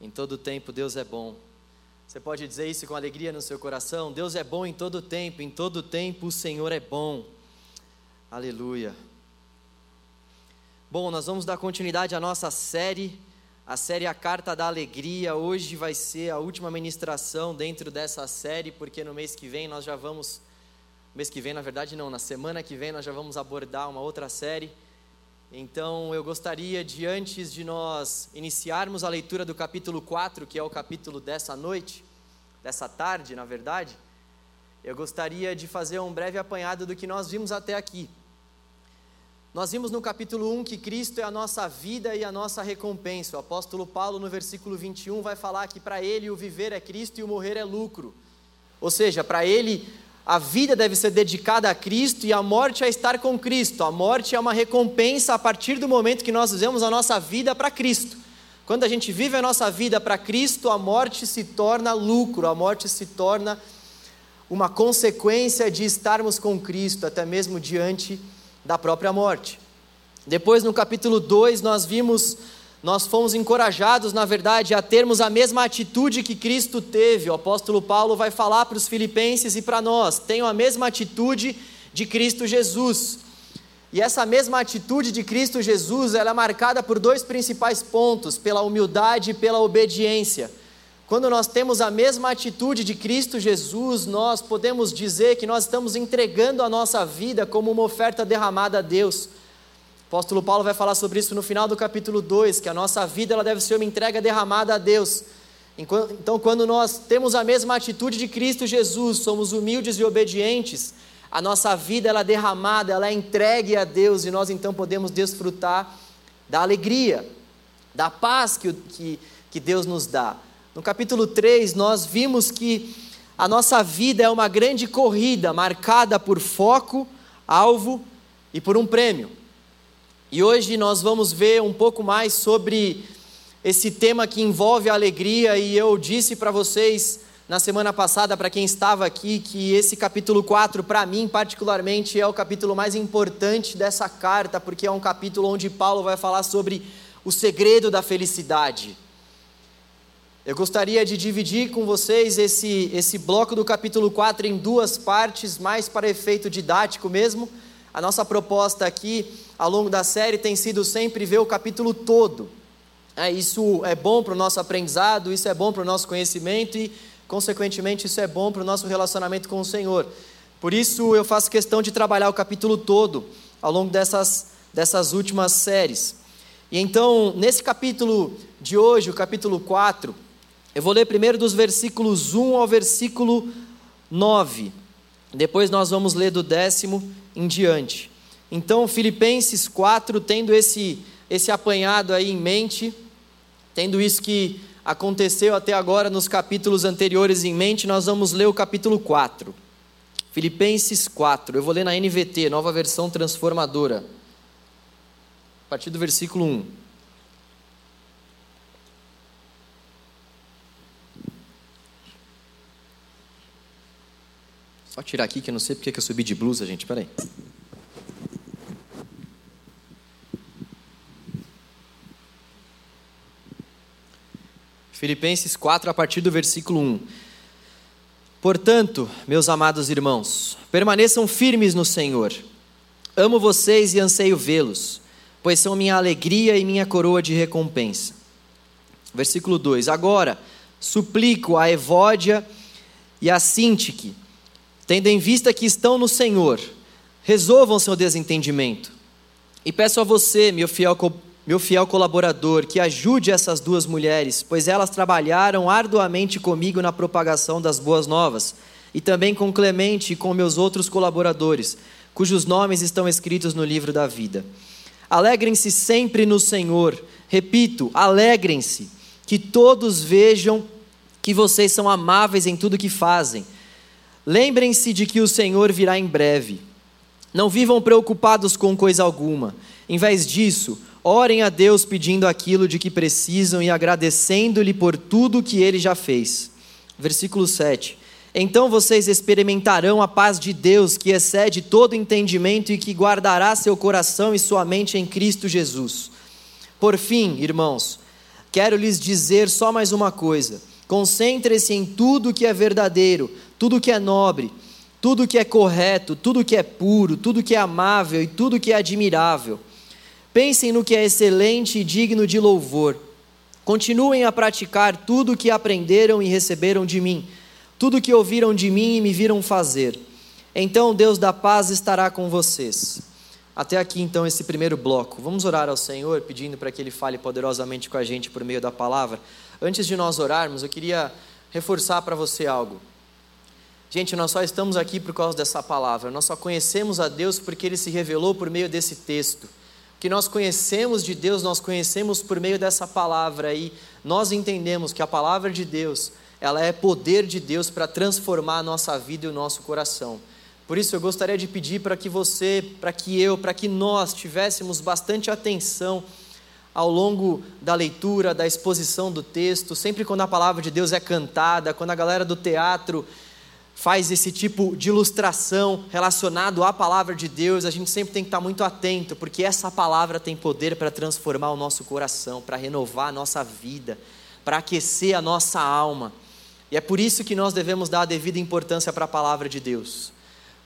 Em todo tempo Deus é bom. Você pode dizer isso com alegria no seu coração? Deus é bom em todo tempo, em todo tempo o Senhor é bom. Aleluia. Bom, nós vamos dar continuidade à nossa série, a série A Carta da Alegria. Hoje vai ser a última ministração dentro dessa série, porque no mês que vem nós já vamos. Mês que vem, na verdade, não, na semana que vem nós já vamos abordar uma outra série então eu gostaria de, antes de nós iniciarmos a leitura do capítulo 4, que é o capítulo dessa noite, dessa tarde, na verdade, eu gostaria de fazer um breve apanhado do que nós vimos até aqui. Nós vimos no capítulo 1 que Cristo é a nossa vida e a nossa recompensa. O apóstolo Paulo, no versículo 21, vai falar que para ele o viver é Cristo e o morrer é lucro. Ou seja, para ele a vida deve ser dedicada a Cristo e a morte a estar com Cristo. A morte é uma recompensa a partir do momento que nós vivemos a nossa vida para Cristo. Quando a gente vive a nossa vida para Cristo, a morte se torna lucro, a morte se torna uma consequência de estarmos com Cristo, até mesmo diante da própria morte. Depois, no capítulo 2, nós vimos nós fomos encorajados, na verdade, a termos a mesma atitude que Cristo teve. O apóstolo Paulo vai falar para os filipenses e para nós: tenham a mesma atitude de Cristo Jesus. E essa mesma atitude de Cristo Jesus, ela é marcada por dois principais pontos: pela humildade e pela obediência. Quando nós temos a mesma atitude de Cristo Jesus, nós podemos dizer que nós estamos entregando a nossa vida como uma oferta derramada a Deus. Apóstolo Paulo vai falar sobre isso no final do capítulo 2, que a nossa vida ela deve ser uma entrega derramada a Deus. Então, quando nós temos a mesma atitude de Cristo Jesus, somos humildes e obedientes, a nossa vida ela é derramada, ela é entregue a Deus e nós então podemos desfrutar da alegria, da paz que, que, que Deus nos dá. No capítulo 3, nós vimos que a nossa vida é uma grande corrida marcada por foco, alvo e por um prêmio. E hoje nós vamos ver um pouco mais sobre esse tema que envolve a alegria, e eu disse para vocês na semana passada, para quem estava aqui, que esse capítulo 4, para mim particularmente, é o capítulo mais importante dessa carta, porque é um capítulo onde Paulo vai falar sobre o segredo da felicidade. Eu gostaria de dividir com vocês esse, esse bloco do capítulo 4 em duas partes, mais para efeito didático mesmo. A nossa proposta aqui ao longo da série tem sido sempre ver o capítulo todo. É, isso é bom para o nosso aprendizado, isso é bom para o nosso conhecimento e, consequentemente, isso é bom para o nosso relacionamento com o Senhor. Por isso, eu faço questão de trabalhar o capítulo todo ao longo dessas, dessas últimas séries. E então, nesse capítulo de hoje, o capítulo 4, eu vou ler primeiro dos versículos 1 ao versículo 9. Depois nós vamos ler do décimo em diante. Então, Filipenses 4, tendo esse, esse apanhado aí em mente, tendo isso que aconteceu até agora nos capítulos anteriores em mente, nós vamos ler o capítulo 4. Filipenses 4, eu vou ler na NVT, nova versão transformadora, a partir do versículo 1. Só tirar aqui que eu não sei porque que eu subi de blusa, gente, peraí. Filipenses 4, a partir do versículo 1. Portanto, meus amados irmãos, permaneçam firmes no Senhor. Amo vocês e anseio vê-los, pois são minha alegria e minha coroa de recompensa. Versículo 2: Agora suplico a Evódia e a Sintique, tendo em vista que estão no Senhor, resolvam seu desentendimento. E peço a você, meu fiel meu fiel colaborador, que ajude essas duas mulheres, pois elas trabalharam arduamente comigo na propagação das boas novas, e também com Clemente e com meus outros colaboradores, cujos nomes estão escritos no livro da vida. Alegrem-se sempre no Senhor, repito, alegrem-se, que todos vejam que vocês são amáveis em tudo que fazem. Lembrem-se de que o Senhor virá em breve. Não vivam preocupados com coisa alguma. Em vez disso, Orem a Deus pedindo aquilo de que precisam e agradecendo-lhe por tudo que ele já fez. Versículo 7. Então vocês experimentarão a paz de Deus, que excede todo entendimento e que guardará seu coração e sua mente em Cristo Jesus. Por fim, irmãos, quero lhes dizer só mais uma coisa: concentre-se em tudo que é verdadeiro, tudo que é nobre, tudo que é correto, tudo que é puro, tudo que é amável e tudo que é admirável. Pensem no que é excelente e digno de louvor. Continuem a praticar tudo o que aprenderam e receberam de mim, tudo que ouviram de mim e me viram fazer. Então Deus da paz estará com vocês. Até aqui então esse primeiro bloco. Vamos orar ao Senhor, pedindo para que Ele fale poderosamente com a gente por meio da palavra. Antes de nós orarmos, eu queria reforçar para você algo. Gente, nós só estamos aqui por causa dessa palavra. Nós só conhecemos a Deus porque Ele se revelou por meio desse texto. O que nós conhecemos de Deus, nós conhecemos por meio dessa palavra e nós entendemos que a palavra de Deus, ela é poder de Deus para transformar a nossa vida e o nosso coração. Por isso eu gostaria de pedir para que você, para que eu, para que nós tivéssemos bastante atenção ao longo da leitura, da exposição do texto, sempre quando a palavra de Deus é cantada, quando a galera do teatro faz esse tipo de ilustração relacionado à palavra de Deus, a gente sempre tem que estar muito atento, porque essa palavra tem poder para transformar o nosso coração, para renovar a nossa vida, para aquecer a nossa alma. E é por isso que nós devemos dar a devida importância para a palavra de Deus.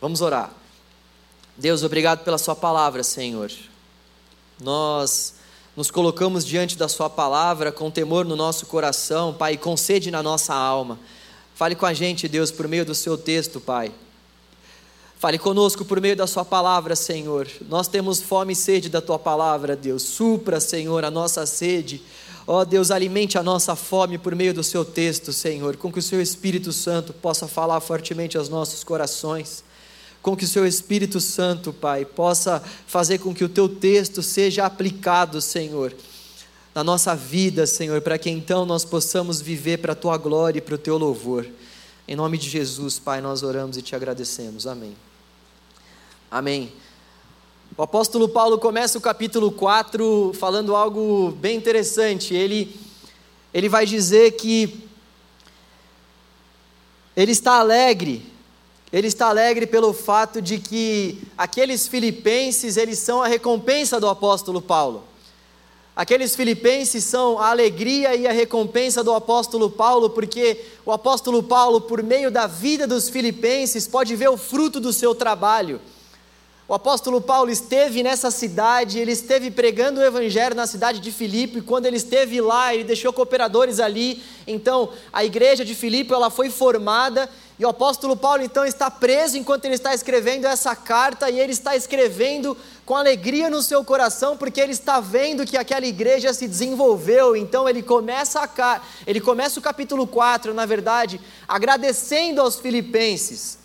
Vamos orar. Deus, obrigado pela Sua palavra, Senhor. Nós nos colocamos diante da Sua palavra com temor no nosso coração, Pai, com sede na nossa alma. Fale com a gente, Deus, por meio do Seu texto, Pai. Fale conosco por meio da Sua palavra, Senhor. Nós temos fome e sede da Tua palavra, Deus. Supra, Senhor, a nossa sede. Ó oh, Deus, alimente a nossa fome por meio do Seu texto, Senhor, com que o Seu Espírito Santo possa falar fortemente aos nossos corações com que o seu Espírito Santo, Pai, possa fazer com que o teu texto seja aplicado, Senhor, na nossa vida, Senhor, para que então nós possamos viver para a tua glória e para o teu louvor. Em nome de Jesus, Pai, nós oramos e te agradecemos. Amém. Amém. O apóstolo Paulo começa o capítulo 4 falando algo bem interessante. Ele, ele vai dizer que ele está alegre ele está alegre pelo fato de que aqueles filipenses, eles são a recompensa do apóstolo Paulo. Aqueles filipenses são a alegria e a recompensa do apóstolo Paulo, porque o apóstolo Paulo, por meio da vida dos filipenses, pode ver o fruto do seu trabalho. O apóstolo Paulo esteve nessa cidade, ele esteve pregando o evangelho na cidade de Filipe, e quando ele esteve lá, ele deixou cooperadores ali. Então, a igreja de Filipe, ela foi formada e o apóstolo Paulo então está preso enquanto ele está escrevendo essa carta, e ele está escrevendo com alegria no seu coração, porque ele está vendo que aquela igreja se desenvolveu. Então ele começa, a, ele começa o capítulo 4, na verdade, agradecendo aos filipenses,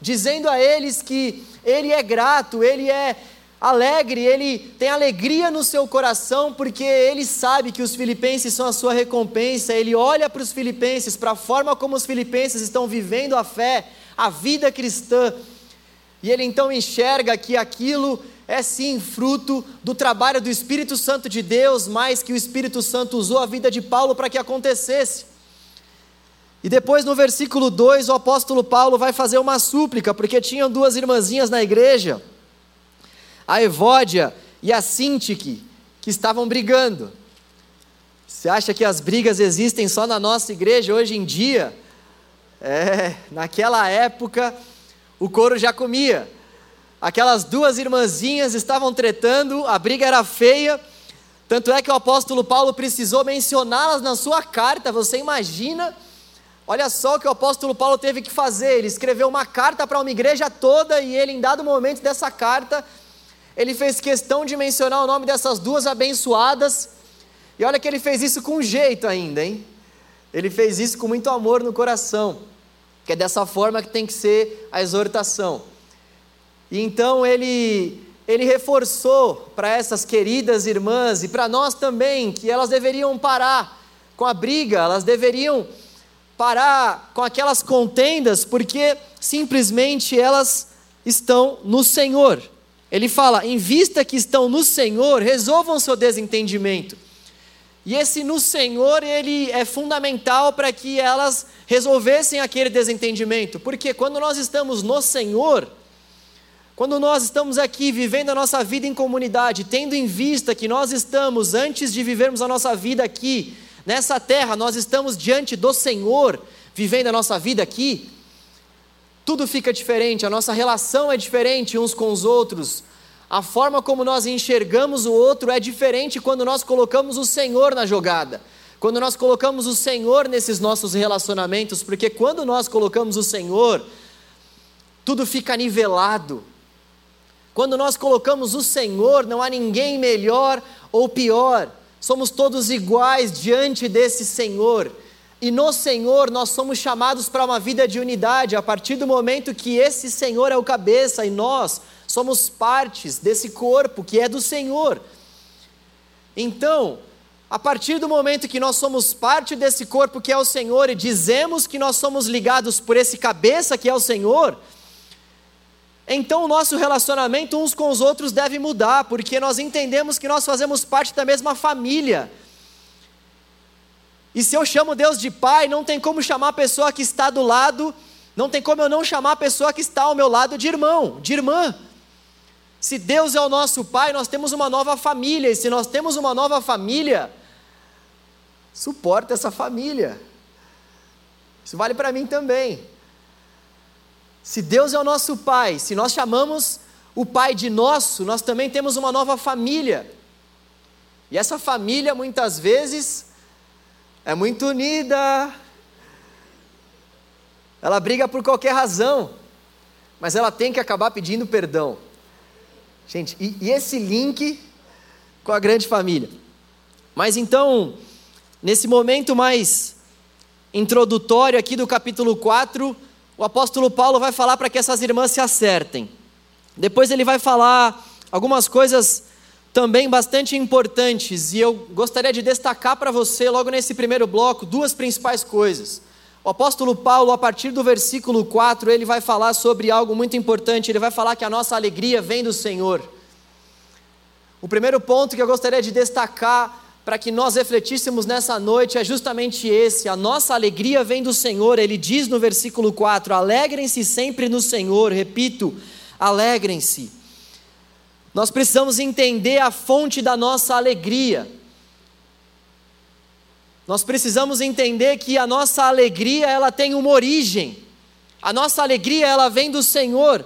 dizendo a eles que ele é grato, ele é alegre, ele tem alegria no seu coração, porque ele sabe que os filipenses são a sua recompensa, ele olha para os filipenses, para a forma como os filipenses estão vivendo a fé, a vida cristã, e ele então enxerga que aquilo é sim fruto do trabalho do Espírito Santo de Deus, mais que o Espírito Santo usou a vida de Paulo para que acontecesse. E depois no versículo 2, o apóstolo Paulo vai fazer uma súplica, porque tinham duas irmãzinhas na igreja a Evódia e a Sintique, que estavam brigando. Você acha que as brigas existem só na nossa igreja hoje em dia? É, naquela época o couro já comia. Aquelas duas irmãzinhas estavam tretando, a briga era feia, tanto é que o apóstolo Paulo precisou mencioná-las na sua carta. Você imagina? Olha só o que o apóstolo Paulo teve que fazer. Ele escreveu uma carta para uma igreja toda e ele, em dado momento dessa carta, ele fez questão de mencionar o nome dessas duas abençoadas, e olha que ele fez isso com jeito ainda, hein? Ele fez isso com muito amor no coração, que é dessa forma que tem que ser a exortação. E então ele ele reforçou para essas queridas irmãs e para nós também que elas deveriam parar com a briga, elas deveriam parar com aquelas contendas, porque simplesmente elas estão no Senhor. Ele fala: em vista que estão no Senhor, resolvam seu desentendimento. E esse no Senhor, ele é fundamental para que elas resolvessem aquele desentendimento, porque quando nós estamos no Senhor, quando nós estamos aqui vivendo a nossa vida em comunidade, tendo em vista que nós estamos, antes de vivermos a nossa vida aqui, nessa terra, nós estamos diante do Senhor, vivendo a nossa vida aqui, tudo fica diferente, a nossa relação é diferente uns com os outros, a forma como nós enxergamos o outro é diferente quando nós colocamos o Senhor na jogada. Quando nós colocamos o Senhor nesses nossos relacionamentos, porque quando nós colocamos o Senhor, tudo fica nivelado. Quando nós colocamos o Senhor, não há ninguém melhor ou pior, somos todos iguais diante desse Senhor. E no Senhor nós somos chamados para uma vida de unidade, a partir do momento que esse Senhor é o cabeça e nós somos partes desse corpo que é do Senhor. Então, a partir do momento que nós somos parte desse corpo que é o Senhor e dizemos que nós somos ligados por esse cabeça que é o Senhor, então o nosso relacionamento uns com os outros deve mudar, porque nós entendemos que nós fazemos parte da mesma família. E se eu chamo Deus de Pai, não tem como chamar a pessoa que está do lado, não tem como eu não chamar a pessoa que está ao meu lado de irmão, de irmã. Se Deus é o nosso Pai, nós temos uma nova família, e se nós temos uma nova família, suporta essa família. Isso vale para mim também. Se Deus é o nosso Pai, se nós chamamos o Pai de nosso, nós também temos uma nova família. E essa família muitas vezes é muito unida. Ela briga por qualquer razão, mas ela tem que acabar pedindo perdão. Gente, e, e esse link com a grande família. Mas então, nesse momento mais introdutório aqui do capítulo 4, o apóstolo Paulo vai falar para que essas irmãs se acertem. Depois ele vai falar algumas coisas também bastante importantes, e eu gostaria de destacar para você, logo nesse primeiro bloco, duas principais coisas. O apóstolo Paulo, a partir do versículo 4, ele vai falar sobre algo muito importante. Ele vai falar que a nossa alegria vem do Senhor. O primeiro ponto que eu gostaria de destacar para que nós refletíssemos nessa noite é justamente esse: a nossa alegria vem do Senhor. Ele diz no versículo 4: Alegrem-se sempre no Senhor. Repito, alegrem-se. Nós precisamos entender a fonte da nossa alegria. Nós precisamos entender que a nossa alegria, ela tem uma origem. A nossa alegria, ela vem do Senhor.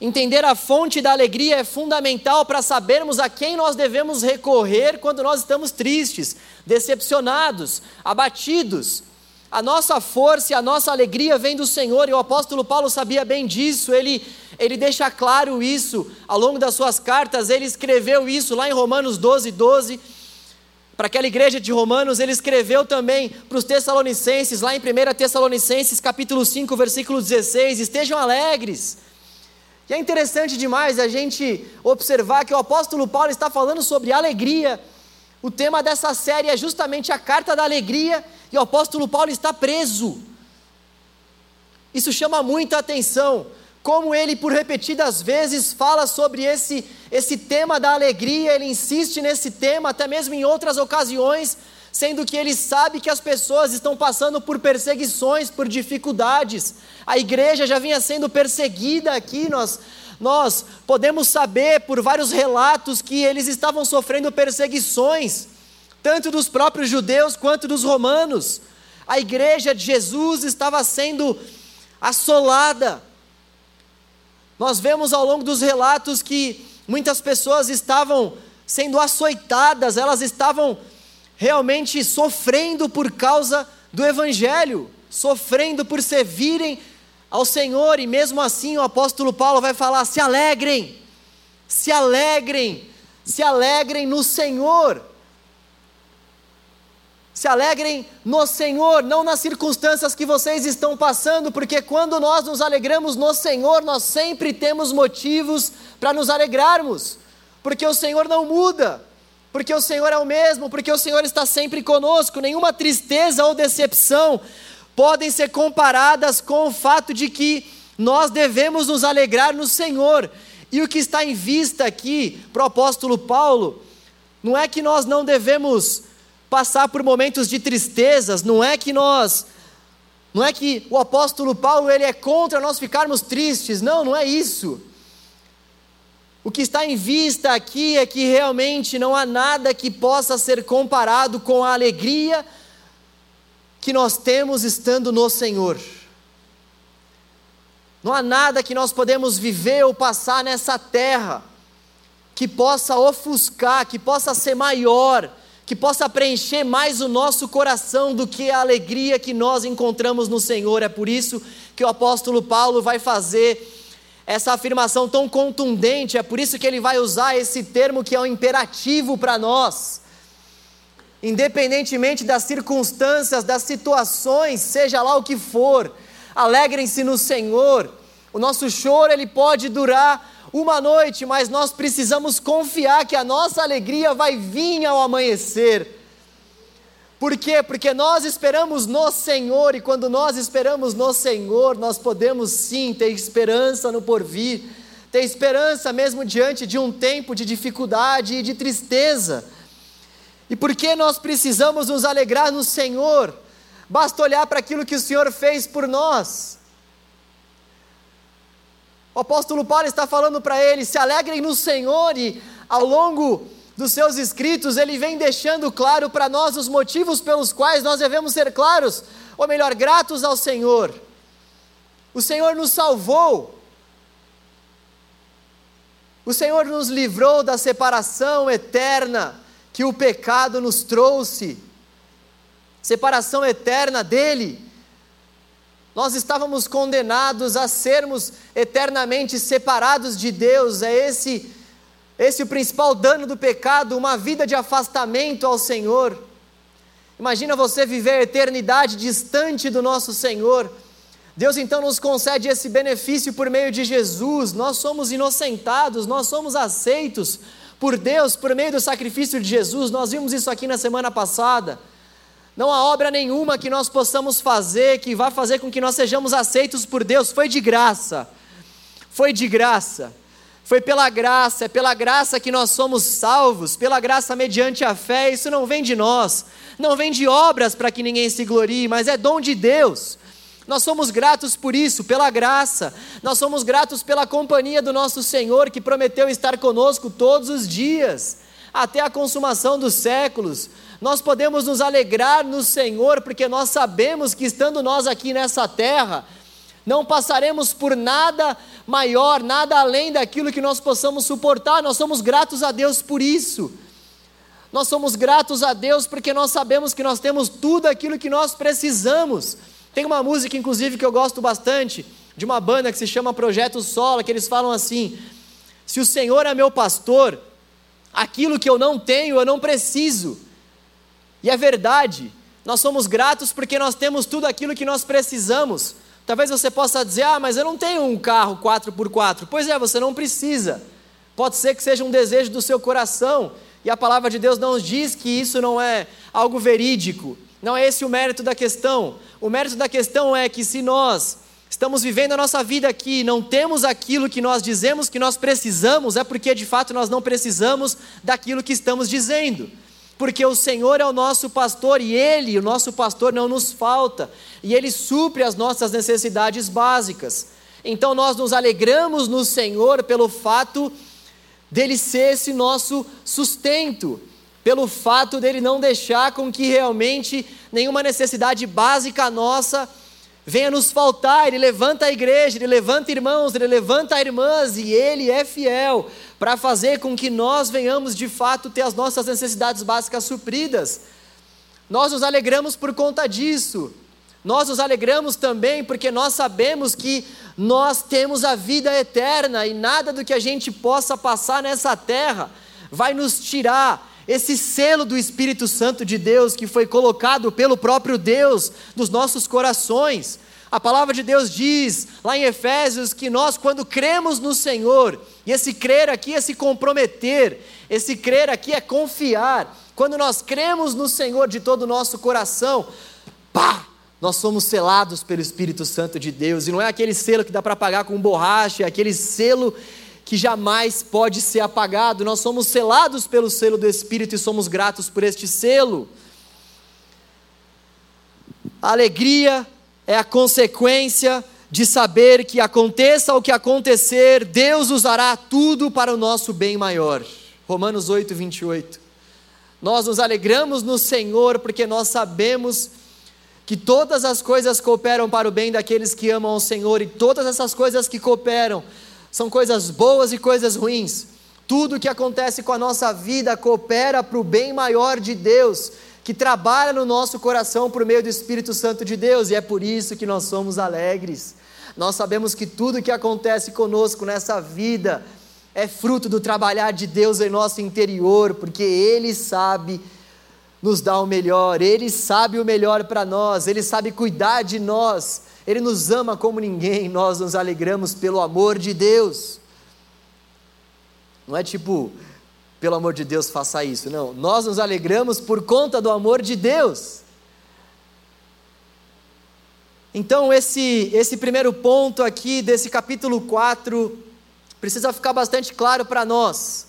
Entender a fonte da alegria é fundamental para sabermos a quem nós devemos recorrer quando nós estamos tristes, decepcionados, abatidos. A nossa força e a nossa alegria vem do Senhor, e o apóstolo Paulo sabia bem disso, ele, ele deixa claro isso ao longo das suas cartas, ele escreveu isso lá em Romanos 12, 12 para aquela igreja de Romanos, ele escreveu também para os Tessalonicenses, lá em 1 Tessalonicenses, capítulo 5, versículo 16: estejam alegres. E é interessante demais a gente observar que o apóstolo Paulo está falando sobre alegria. O tema dessa série é justamente a carta da alegria, e o apóstolo Paulo está preso. Isso chama muita atenção, como ele por repetidas vezes fala sobre esse, esse tema da alegria, ele insiste nesse tema, até mesmo em outras ocasiões, sendo que ele sabe que as pessoas estão passando por perseguições, por dificuldades. A igreja já vinha sendo perseguida aqui, nós, nós podemos saber por vários relatos que eles estavam sofrendo perseguições, tanto dos próprios judeus quanto dos romanos. A igreja de Jesus estava sendo assolada. Nós vemos ao longo dos relatos que muitas pessoas estavam sendo açoitadas, elas estavam realmente sofrendo por causa do Evangelho, sofrendo por servirem ao Senhor, e mesmo assim o apóstolo Paulo vai falar: se alegrem, se alegrem, se alegrem no Senhor. Se alegrem no Senhor, não nas circunstâncias que vocês estão passando, porque quando nós nos alegramos no Senhor, nós sempre temos motivos para nos alegrarmos, porque o Senhor não muda, porque o Senhor é o mesmo, porque o Senhor está sempre conosco, nenhuma tristeza ou decepção podem ser comparadas com o fato de que nós devemos nos alegrar no Senhor. E o que está em vista aqui para o apóstolo Paulo, não é que nós não devemos passar por momentos de tristezas, não é que nós não é que o apóstolo Paulo ele é contra nós ficarmos tristes, não, não é isso. O que está em vista aqui é que realmente não há nada que possa ser comparado com a alegria que nós temos estando no Senhor. Não há nada que nós podemos viver ou passar nessa terra que possa ofuscar, que possa ser maior, que possa preencher mais o nosso coração do que a alegria que nós encontramos no Senhor. É por isso que o apóstolo Paulo vai fazer essa afirmação tão contundente, é por isso que ele vai usar esse termo que é um imperativo para nós. Independentemente das circunstâncias, das situações, seja lá o que for, alegrem-se no Senhor. O nosso choro ele pode durar uma noite, mas nós precisamos confiar que a nossa alegria vai vir ao amanhecer. Por quê? Porque nós esperamos no Senhor, e quando nós esperamos no Senhor, nós podemos sim ter esperança no porvir, ter esperança mesmo diante de um tempo de dificuldade e de tristeza. E por que nós precisamos nos alegrar no Senhor? Basta olhar para aquilo que o Senhor fez por nós. O apóstolo Paulo está falando para eles: se alegrem no Senhor, e ao longo dos seus escritos, ele vem deixando claro para nós os motivos pelos quais nós devemos ser claros, ou melhor, gratos ao Senhor. O Senhor nos salvou, o Senhor nos livrou da separação eterna que o pecado nos trouxe, separação eterna dele. Nós estávamos condenados a sermos eternamente separados de Deus, é esse esse o principal dano do pecado, uma vida de afastamento ao Senhor. Imagina você viver a eternidade distante do nosso Senhor. Deus então nos concede esse benefício por meio de Jesus. Nós somos inocentados, nós somos aceitos por Deus por meio do sacrifício de Jesus. Nós vimos isso aqui na semana passada. Não há obra nenhuma que nós possamos fazer que vá fazer com que nós sejamos aceitos por Deus. Foi de graça. Foi de graça. Foi pela graça, é pela graça que nós somos salvos, pela graça mediante a fé. Isso não vem de nós, não vem de obras para que ninguém se glorie, mas é dom de Deus. Nós somos gratos por isso, pela graça. Nós somos gratos pela companhia do nosso Senhor, que prometeu estar conosco todos os dias, até a consumação dos séculos. Nós podemos nos alegrar no Senhor, porque nós sabemos que estando nós aqui nessa terra, não passaremos por nada maior, nada além daquilo que nós possamos suportar. Nós somos gratos a Deus por isso. Nós somos gratos a Deus porque nós sabemos que nós temos tudo aquilo que nós precisamos. Tem uma música, inclusive, que eu gosto bastante, de uma banda que se chama Projeto Sola, que eles falam assim: Se o Senhor é meu pastor, aquilo que eu não tenho, eu não preciso. E é verdade, nós somos gratos porque nós temos tudo aquilo que nós precisamos. Talvez você possa dizer: ah, mas eu não tenho um carro 4x4. Pois é, você não precisa. Pode ser que seja um desejo do seu coração, e a palavra de Deus não diz que isso não é algo verídico. Não é esse o mérito da questão. O mérito da questão é que se nós estamos vivendo a nossa vida aqui, não temos aquilo que nós dizemos que nós precisamos, é porque de fato nós não precisamos daquilo que estamos dizendo porque o Senhor é o nosso pastor e Ele, o nosso pastor, não nos falta, e Ele supre as nossas necessidades básicas. Então nós nos alegramos no Senhor pelo fato dele ser esse nosso sustento, pelo fato dele não deixar com que realmente nenhuma necessidade básica nossa venha nos faltar. Ele levanta a igreja, ele levanta irmãos, ele levanta irmãs e ele é fiel para fazer com que nós venhamos de fato ter as nossas necessidades básicas supridas. Nós nos alegramos por conta disso. Nós nos alegramos também porque nós sabemos que nós temos a vida eterna e nada do que a gente possa passar nessa terra vai nos tirar esse selo do Espírito Santo de Deus que foi colocado pelo próprio Deus nos nossos corações. A palavra de Deus diz lá em Efésios que nós, quando cremos no Senhor, e esse crer aqui é se comprometer, esse crer aqui é confiar, quando nós cremos no Senhor de todo o nosso coração, pá, nós somos selados pelo Espírito Santo de Deus, e não é aquele selo que dá para apagar com borracha, é aquele selo que jamais pode ser apagado, nós somos selados pelo selo do Espírito e somos gratos por este selo. A alegria é a consequência de saber que aconteça o que acontecer, Deus usará tudo para o nosso bem maior. Romanos 8, 28. Nós nos alegramos no Senhor porque nós sabemos que todas as coisas cooperam para o bem daqueles que amam ao Senhor, e todas essas coisas que cooperam são coisas boas e coisas ruins. Tudo que acontece com a nossa vida coopera para o bem maior de Deus, que trabalha no nosso coração por meio do Espírito Santo de Deus, e é por isso que nós somos alegres. Nós sabemos que tudo que acontece conosco nessa vida é fruto do trabalhar de Deus em nosso interior, porque Ele sabe nos dar o melhor, Ele sabe o melhor para nós, Ele sabe cuidar de nós, Ele nos ama como ninguém, nós nos alegramos pelo amor de Deus. Não é tipo, pelo amor de Deus, faça isso, não, nós nos alegramos por conta do amor de Deus. Então, esse, esse primeiro ponto aqui desse capítulo 4 precisa ficar bastante claro para nós.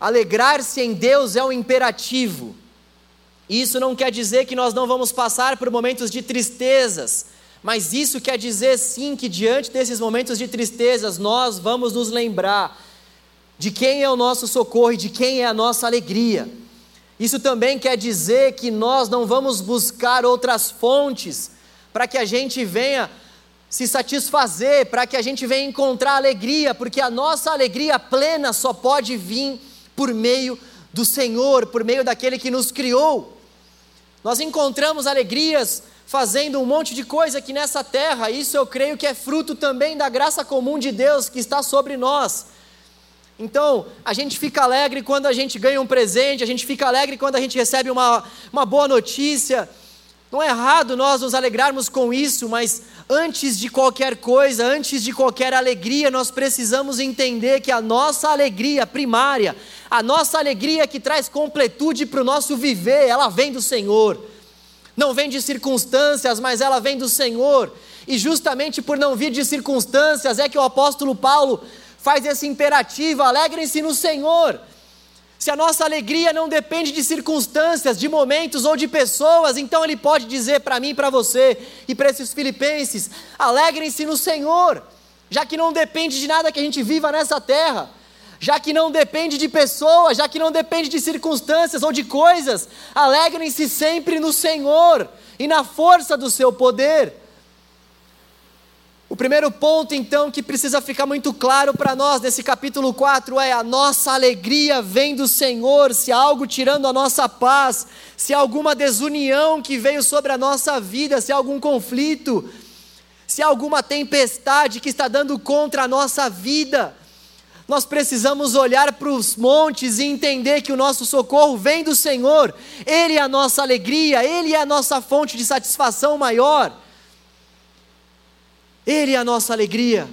Alegrar-se em Deus é um imperativo. Isso não quer dizer que nós não vamos passar por momentos de tristezas, mas isso quer dizer sim que diante desses momentos de tristezas nós vamos nos lembrar de quem é o nosso socorro e de quem é a nossa alegria. Isso também quer dizer que nós não vamos buscar outras fontes para que a gente venha se satisfazer, para que a gente venha encontrar alegria, porque a nossa alegria plena só pode vir por meio do Senhor, por meio daquele que nos criou. Nós encontramos alegrias fazendo um monte de coisa aqui nessa terra, isso eu creio que é fruto também da graça comum de Deus que está sobre nós. Então, a gente fica alegre quando a gente ganha um presente, a gente fica alegre quando a gente recebe uma, uma boa notícia. Não é errado nós nos alegrarmos com isso, mas antes de qualquer coisa, antes de qualquer alegria, nós precisamos entender que a nossa alegria primária, a nossa alegria que traz completude para o nosso viver, ela vem do Senhor. Não vem de circunstâncias, mas ela vem do Senhor. E justamente por não vir de circunstâncias é que o apóstolo Paulo faz esse imperativo: alegrem-se no Senhor. Se a nossa alegria não depende de circunstâncias, de momentos ou de pessoas, então ele pode dizer para mim, para você e para esses filipenses: alegrem-se no Senhor, já que não depende de nada que a gente viva nessa terra, já que não depende de pessoas, já que não depende de circunstâncias ou de coisas, alegrem-se sempre no Senhor e na força do seu poder. O primeiro ponto, então, que precisa ficar muito claro para nós nesse capítulo 4 é: a nossa alegria vem do Senhor. Se há algo tirando a nossa paz, se há alguma desunião que veio sobre a nossa vida, se há algum conflito, se há alguma tempestade que está dando contra a nossa vida, nós precisamos olhar para os montes e entender que o nosso socorro vem do Senhor, Ele é a nossa alegria, Ele é a nossa fonte de satisfação maior. Ele é a nossa alegria,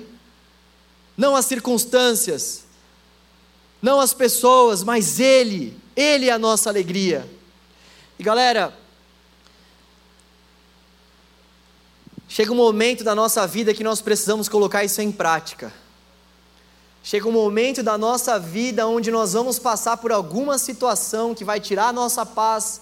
não as circunstâncias, não as pessoas, mas Ele, Ele é a nossa alegria. E galera, chega um momento da nossa vida que nós precisamos colocar isso em prática. Chega um momento da nossa vida onde nós vamos passar por alguma situação que vai tirar a nossa paz.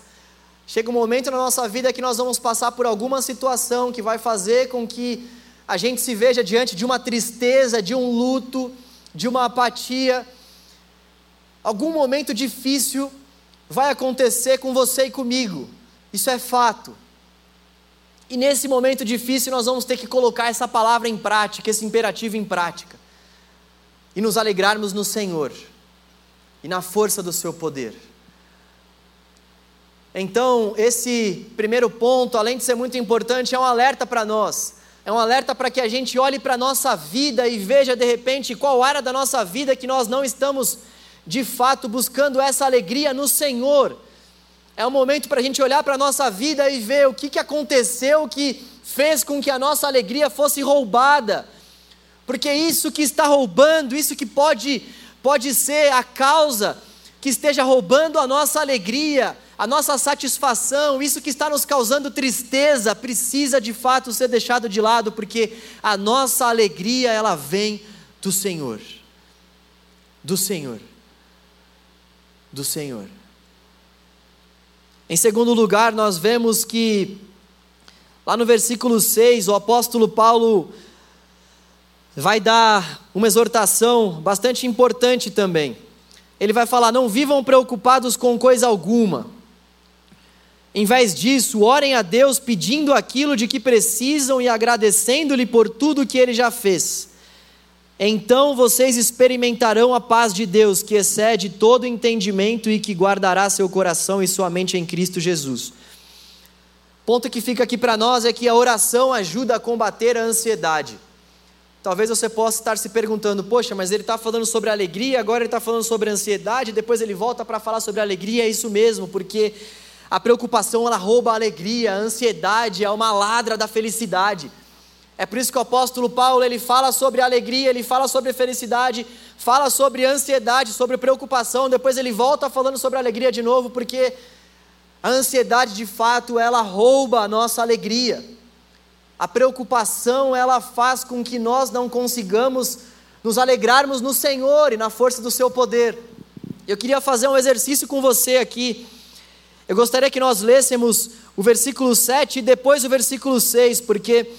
Chega um momento na nossa vida que nós vamos passar por alguma situação que vai fazer com que a gente se veja diante de uma tristeza, de um luto, de uma apatia. Algum momento difícil vai acontecer com você e comigo, isso é fato. E nesse momento difícil nós vamos ter que colocar essa palavra em prática, esse imperativo em prática, e nos alegrarmos no Senhor e na força do Seu poder. Então, esse primeiro ponto, além de ser muito importante, é um alerta para nós é um alerta para que a gente olhe para a nossa vida e veja de repente qual área da nossa vida que nós não estamos de fato buscando essa alegria no Senhor. É um momento para a gente olhar para a nossa vida e ver o que, que aconteceu que fez com que a nossa alegria fosse roubada. Porque isso que está roubando, isso que pode, pode ser a causa que esteja roubando a nossa alegria, a nossa satisfação, isso que está nos causando tristeza, precisa de fato ser deixado de lado, porque a nossa alegria, ela vem do Senhor. Do Senhor. Do Senhor. Em segundo lugar, nós vemos que, lá no versículo 6, o apóstolo Paulo vai dar uma exortação bastante importante também. Ele vai falar: não vivam preocupados com coisa alguma Em vez disso, orem a Deus pedindo aquilo de que precisam e agradecendo-lhe por tudo que ele já fez. Então vocês experimentarão a paz de Deus, que excede todo entendimento e que guardará seu coração e sua mente em Cristo Jesus. Ponto que fica aqui para nós é que a oração ajuda a combater a ansiedade. Talvez você possa estar se perguntando, poxa, mas ele está falando sobre alegria, agora ele está falando sobre ansiedade, depois ele volta para falar sobre alegria, é isso mesmo, porque a preocupação ela rouba a alegria, a ansiedade é uma ladra da felicidade. É por isso que o apóstolo Paulo ele fala sobre alegria, ele fala sobre felicidade, fala sobre ansiedade, sobre preocupação, depois ele volta falando sobre alegria de novo, porque a ansiedade de fato ela rouba a nossa alegria. A preocupação, ela faz com que nós não consigamos nos alegrarmos no Senhor e na força do seu poder. Eu queria fazer um exercício com você aqui. Eu gostaria que nós lêssemos o versículo 7 e depois o versículo 6, porque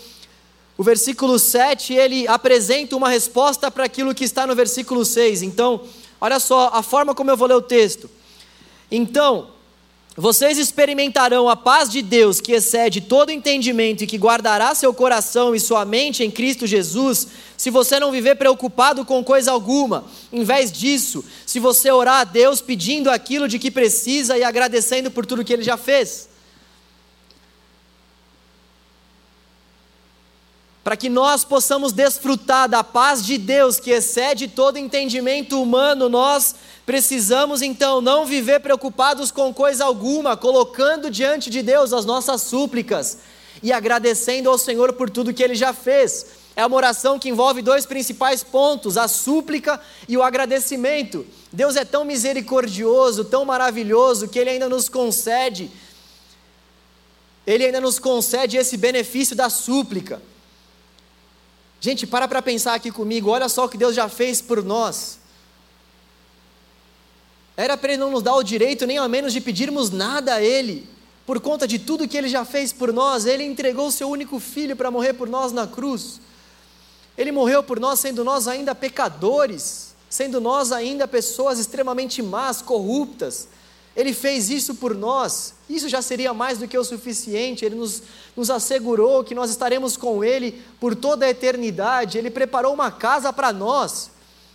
o versículo 7 ele apresenta uma resposta para aquilo que está no versículo 6. Então, olha só a forma como eu vou ler o texto. Então, vocês experimentarão a paz de Deus que excede todo entendimento e que guardará seu coração e sua mente em Cristo Jesus, se você não viver preocupado com coisa alguma. Em vez disso, se você orar a Deus pedindo aquilo de que precisa e agradecendo por tudo que ele já fez. Para que nós possamos desfrutar da paz de Deus que excede todo entendimento humano, nós Precisamos então não viver preocupados com coisa alguma, colocando diante de Deus as nossas súplicas e agradecendo ao Senhor por tudo que Ele já fez. É uma oração que envolve dois principais pontos: a súplica e o agradecimento. Deus é tão misericordioso, tão maravilhoso, que Ele ainda nos concede, Ele ainda nos concede esse benefício da súplica. Gente, para para pensar aqui comigo, olha só o que Deus já fez por nós. Era para Ele não nos dar o direito nem ao menos de pedirmos nada a Ele, por conta de tudo que Ele já fez por nós. Ele entregou o Seu único filho para morrer por nós na cruz. Ele morreu por nós, sendo nós ainda pecadores, sendo nós ainda pessoas extremamente más, corruptas. Ele fez isso por nós, isso já seria mais do que o suficiente. Ele nos, nos assegurou que nós estaremos com Ele por toda a eternidade. Ele preparou uma casa para nós.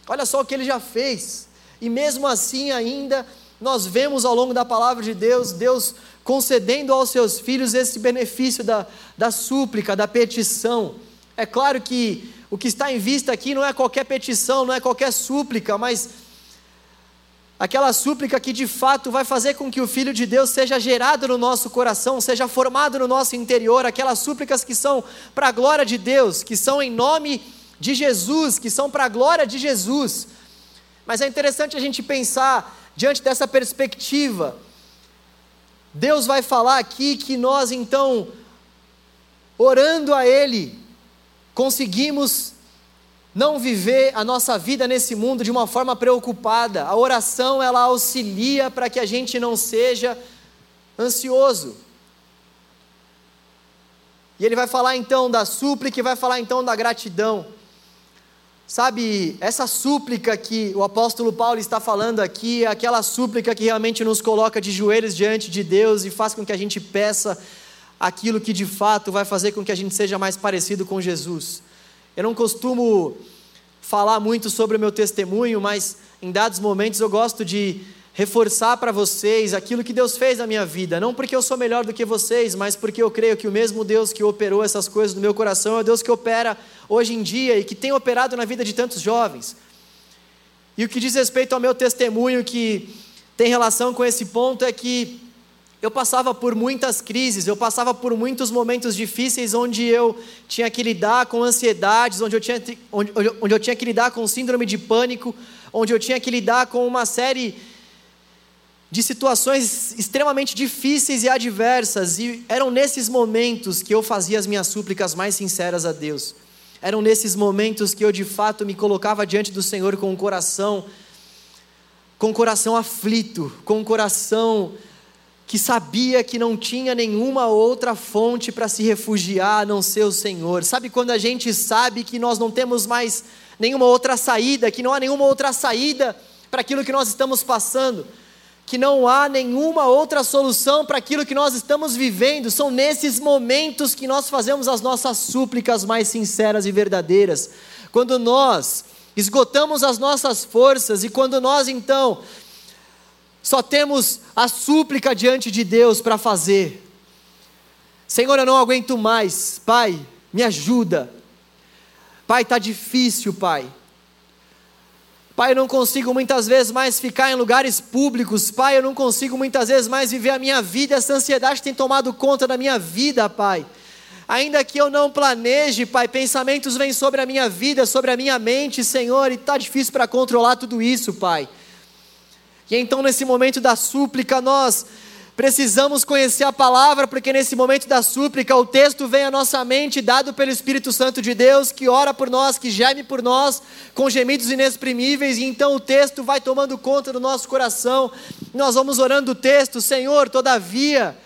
Olha só o que Ele já fez. E mesmo assim, ainda, nós vemos ao longo da palavra de Deus, Deus concedendo aos seus filhos esse benefício da, da súplica, da petição. É claro que o que está em vista aqui não é qualquer petição, não é qualquer súplica, mas aquela súplica que de fato vai fazer com que o Filho de Deus seja gerado no nosso coração, seja formado no nosso interior, aquelas súplicas que são para a glória de Deus, que são em nome de Jesus, que são para a glória de Jesus. Mas é interessante a gente pensar diante dessa perspectiva. Deus vai falar aqui que nós então, orando a Ele, conseguimos não viver a nossa vida nesse mundo de uma forma preocupada. A oração ela auxilia para que a gente não seja ansioso. E ele vai falar então da súplica e vai falar então da gratidão. Sabe, essa súplica que o apóstolo Paulo está falando aqui, é aquela súplica que realmente nos coloca de joelhos diante de Deus e faz com que a gente peça aquilo que de fato vai fazer com que a gente seja mais parecido com Jesus. Eu não costumo falar muito sobre o meu testemunho, mas em dados momentos eu gosto de reforçar para vocês aquilo que Deus fez na minha vida, não porque eu sou melhor do que vocês, mas porque eu creio que o mesmo Deus que operou essas coisas no meu coração é o Deus que opera hoje em dia e que tem operado na vida de tantos jovens. E o que diz respeito ao meu testemunho que tem relação com esse ponto é que eu passava por muitas crises, eu passava por muitos momentos difíceis onde eu tinha que lidar com ansiedades, onde eu tinha, onde, onde eu tinha que lidar com síndrome de pânico, onde eu tinha que lidar com uma série de situações extremamente difíceis e adversas, e eram nesses momentos que eu fazia as minhas súplicas mais sinceras a Deus. Eram nesses momentos que eu de fato me colocava diante do Senhor com o coração com o coração aflito, com o coração que sabia que não tinha nenhuma outra fonte para se refugiar a não ser o Senhor. Sabe quando a gente sabe que nós não temos mais nenhuma outra saída, que não há nenhuma outra saída para aquilo que nós estamos passando? que não há nenhuma outra solução para aquilo que nós estamos vivendo. São nesses momentos que nós fazemos as nossas súplicas mais sinceras e verdadeiras. Quando nós esgotamos as nossas forças e quando nós então só temos a súplica diante de Deus para fazer. Senhor, eu não aguento mais. Pai, me ajuda. Pai, está difícil, Pai. Pai, eu não consigo muitas vezes mais ficar em lugares públicos. Pai, eu não consigo muitas vezes mais viver a minha vida. Essa ansiedade tem tomado conta da minha vida, Pai. Ainda que eu não planeje, Pai, pensamentos vêm sobre a minha vida, sobre a minha mente, Senhor, e está difícil para controlar tudo isso, Pai. E então, nesse momento da súplica, nós Precisamos conhecer a palavra, porque nesse momento da súplica, o texto vem à nossa mente, dado pelo Espírito Santo de Deus, que ora por nós, que geme por nós, com gemidos inexprimíveis, e então o texto vai tomando conta do nosso coração. Nós vamos orando o texto, Senhor, todavia.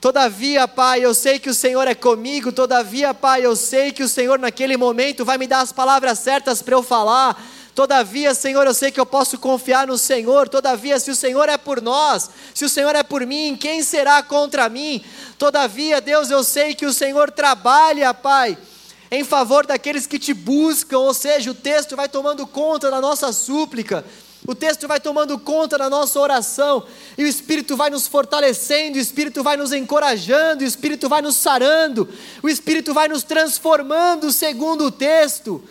Todavia, Pai, eu sei que o Senhor é comigo, todavia, Pai, eu sei que o Senhor naquele momento vai me dar as palavras certas para eu falar Todavia, Senhor, eu sei que eu posso confiar no Senhor. Todavia, se o Senhor é por nós, se o Senhor é por mim, quem será contra mim? Todavia, Deus, eu sei que o Senhor trabalha, Pai, em favor daqueles que te buscam. Ou seja, o texto vai tomando conta da nossa súplica. O texto vai tomando conta da nossa oração, e o Espírito vai nos fortalecendo, o Espírito vai nos encorajando, o Espírito vai nos sarando, o Espírito vai nos transformando, segundo o texto.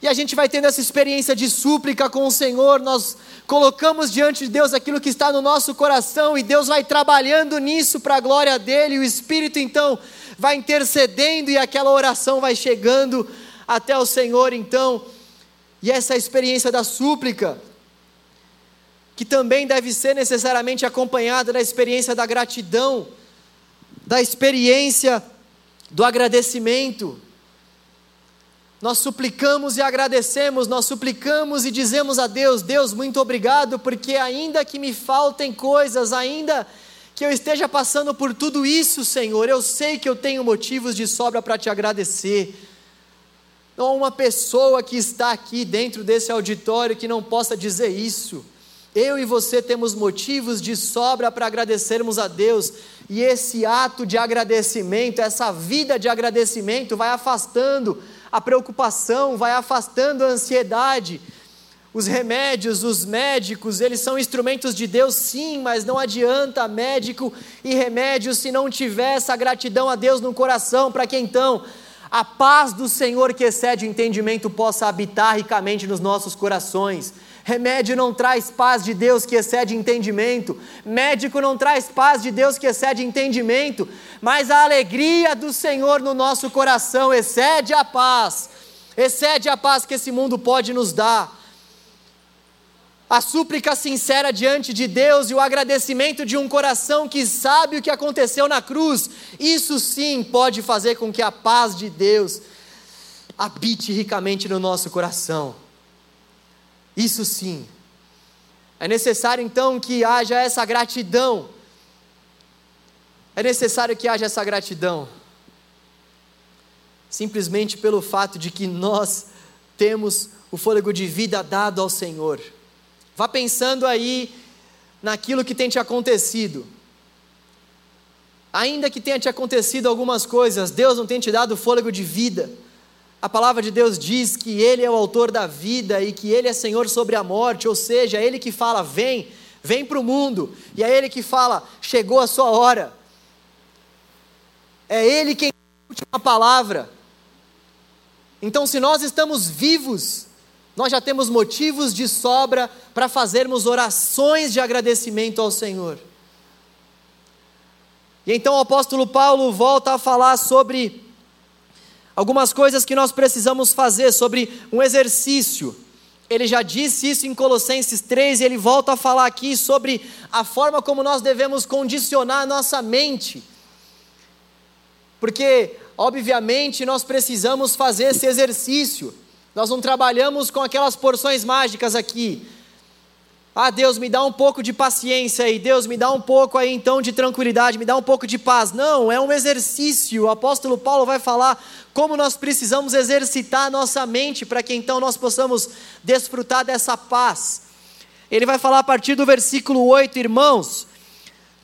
E a gente vai tendo essa experiência de súplica com o Senhor, nós colocamos diante de Deus aquilo que está no nosso coração e Deus vai trabalhando nisso para a glória dele, e o Espírito então vai intercedendo e aquela oração vai chegando até o Senhor então. E essa é experiência da súplica, que também deve ser necessariamente acompanhada da experiência da gratidão, da experiência do agradecimento. Nós suplicamos e agradecemos, nós suplicamos e dizemos a Deus: Deus, muito obrigado, porque ainda que me faltem coisas, ainda que eu esteja passando por tudo isso, Senhor, eu sei que eu tenho motivos de sobra para te agradecer. Não há uma pessoa que está aqui dentro desse auditório que não possa dizer isso. Eu e você temos motivos de sobra para agradecermos a Deus, e esse ato de agradecimento, essa vida de agradecimento, vai afastando a preocupação, vai afastando a ansiedade. Os remédios, os médicos, eles são instrumentos de Deus, sim, mas não adianta médico e remédio se não tiver essa gratidão a Deus no coração, para que então a paz do Senhor que excede o entendimento possa habitar ricamente nos nossos corações. Remédio não traz paz de Deus que excede entendimento. Médico não traz paz de Deus que excede entendimento. Mas a alegria do Senhor no nosso coração excede a paz. Excede a paz que esse mundo pode nos dar. A súplica sincera diante de Deus e o agradecimento de um coração que sabe o que aconteceu na cruz, isso sim pode fazer com que a paz de Deus habite ricamente no nosso coração. Isso sim. É necessário então que haja essa gratidão. É necessário que haja essa gratidão. Simplesmente pelo fato de que nós temos o fôlego de vida dado ao Senhor. Vá pensando aí naquilo que tem te acontecido. Ainda que tenha te acontecido algumas coisas, Deus não tem te dado fôlego de vida. A palavra de Deus diz que Ele é o autor da vida e que Ele é Senhor sobre a morte, ou seja, é Ele que fala: vem, vem para o mundo, e é Ele que fala: chegou a sua hora. É Ele quem tem a última palavra. Então, se nós estamos vivos, nós já temos motivos de sobra para fazermos orações de agradecimento ao Senhor. E então o apóstolo Paulo volta a falar sobre algumas coisas que nós precisamos fazer sobre um exercício. Ele já disse isso em Colossenses 3 e ele volta a falar aqui sobre a forma como nós devemos condicionar a nossa mente. Porque, obviamente, nós precisamos fazer esse exercício. Nós não trabalhamos com aquelas porções mágicas aqui. Ah, Deus, me dá um pouco de paciência aí, Deus, me dá um pouco aí então de tranquilidade, me dá um pouco de paz. Não, é um exercício. O apóstolo Paulo vai falar como nós precisamos exercitar a nossa mente para que então nós possamos desfrutar dessa paz. Ele vai falar a partir do versículo 8, irmãos.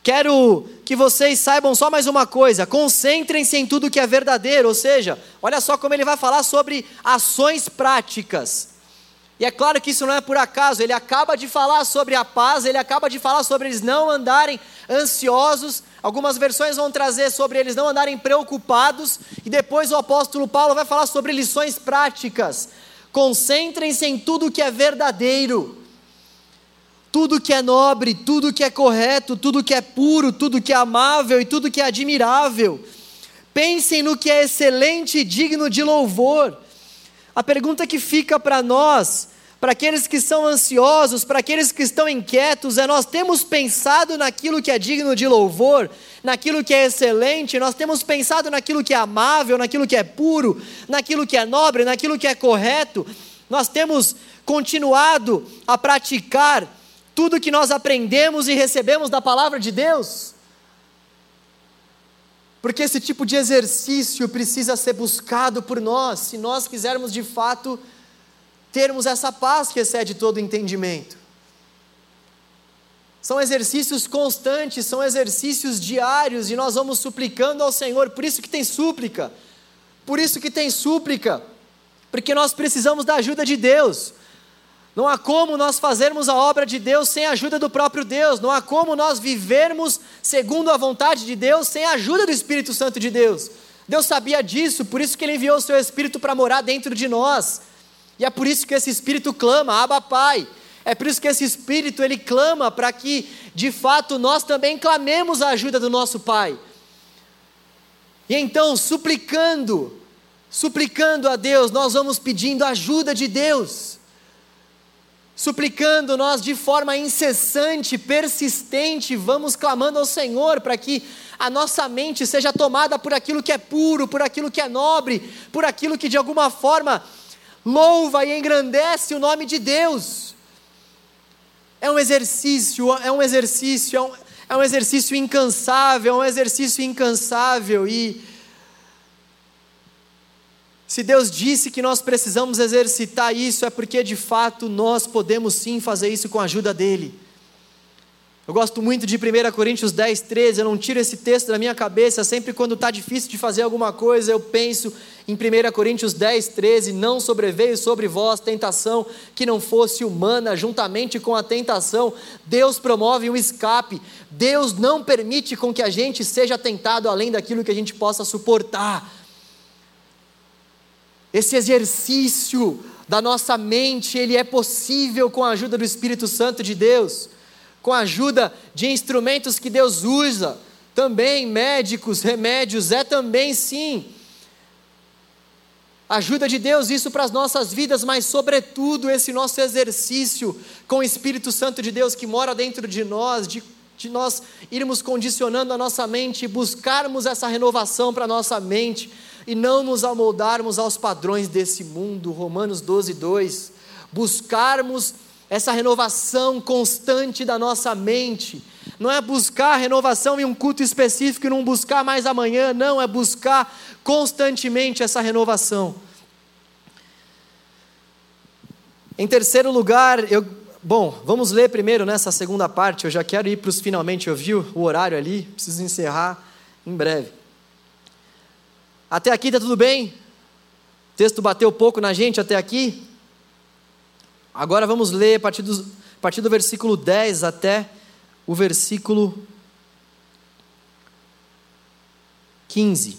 Quero que vocês saibam só mais uma coisa: concentrem-se em tudo que é verdadeiro, ou seja, olha só como ele vai falar sobre ações práticas. E é claro que isso não é por acaso, ele acaba de falar sobre a paz, ele acaba de falar sobre eles não andarem ansiosos. Algumas versões vão trazer sobre eles não andarem preocupados, e depois o apóstolo Paulo vai falar sobre lições práticas. Concentrem-se em tudo que é verdadeiro, tudo que é nobre, tudo que é correto, tudo que é puro, tudo que é amável e tudo que é admirável. Pensem no que é excelente e digno de louvor. A pergunta que fica para nós para aqueles que são ansiosos, para aqueles que estão inquietos, é nós temos pensado naquilo que é digno de louvor, naquilo que é excelente, nós temos pensado naquilo que é amável, naquilo que é puro, naquilo que é nobre, naquilo que é correto, nós temos continuado a praticar tudo que nós aprendemos e recebemos da palavra de Deus. Porque esse tipo de exercício precisa ser buscado por nós, se nós quisermos de fato termos essa paz que excede todo entendimento. São exercícios constantes, são exercícios diários e nós vamos suplicando ao Senhor, por isso que tem súplica. Por isso que tem súplica, porque nós precisamos da ajuda de Deus. Não há como nós fazermos a obra de Deus sem a ajuda do próprio Deus. Não há como nós vivermos segundo a vontade de Deus sem a ajuda do Espírito Santo de Deus. Deus sabia disso, por isso que Ele enviou o Seu Espírito para morar dentro de nós. E é por isso que esse espírito clama, Abba Pai. É por isso que esse espírito ele clama para que, de fato, nós também clamemos a ajuda do nosso Pai. E então, suplicando, suplicando a Deus, nós vamos pedindo ajuda de Deus. Suplicando nós de forma incessante, persistente, vamos clamando ao Senhor para que a nossa mente seja tomada por aquilo que é puro, por aquilo que é nobre, por aquilo que de alguma forma louva e engrandece o nome de Deus. É um exercício, é um exercício, é um, é um exercício incansável, é um exercício incansável e se Deus disse que nós precisamos exercitar isso, é porque de fato nós podemos sim fazer isso com a ajuda dEle. Eu gosto muito de 1 Coríntios 10, 13. Eu não tiro esse texto da minha cabeça. Sempre quando está difícil de fazer alguma coisa, eu penso em 1 Coríntios 10, 13. Não sobreveio sobre vós tentação que não fosse humana, juntamente com a tentação, Deus promove um escape. Deus não permite com que a gente seja tentado além daquilo que a gente possa suportar. Esse exercício da nossa mente, ele é possível com a ajuda do Espírito Santo de Deus com a ajuda de instrumentos que Deus usa, também médicos, remédios, é também sim. Ajuda de Deus isso para as nossas vidas, mas sobretudo esse nosso exercício com o Espírito Santo de Deus que mora dentro de nós, de, de nós irmos condicionando a nossa mente e buscarmos essa renovação para a nossa mente e não nos amoldarmos aos padrões desse mundo, Romanos 12, 2. Buscarmos essa renovação constante da nossa mente. Não é buscar renovação em um culto específico e não buscar mais amanhã, não, é buscar constantemente essa renovação. Em terceiro lugar, eu, bom, vamos ler primeiro nessa segunda parte, eu já quero ir para os finalmente, eu vi o horário ali, preciso encerrar em breve. Até aqui está tudo bem? O texto bateu pouco na gente até aqui? Agora vamos ler a partir, do, a partir do versículo 10 até o versículo 15.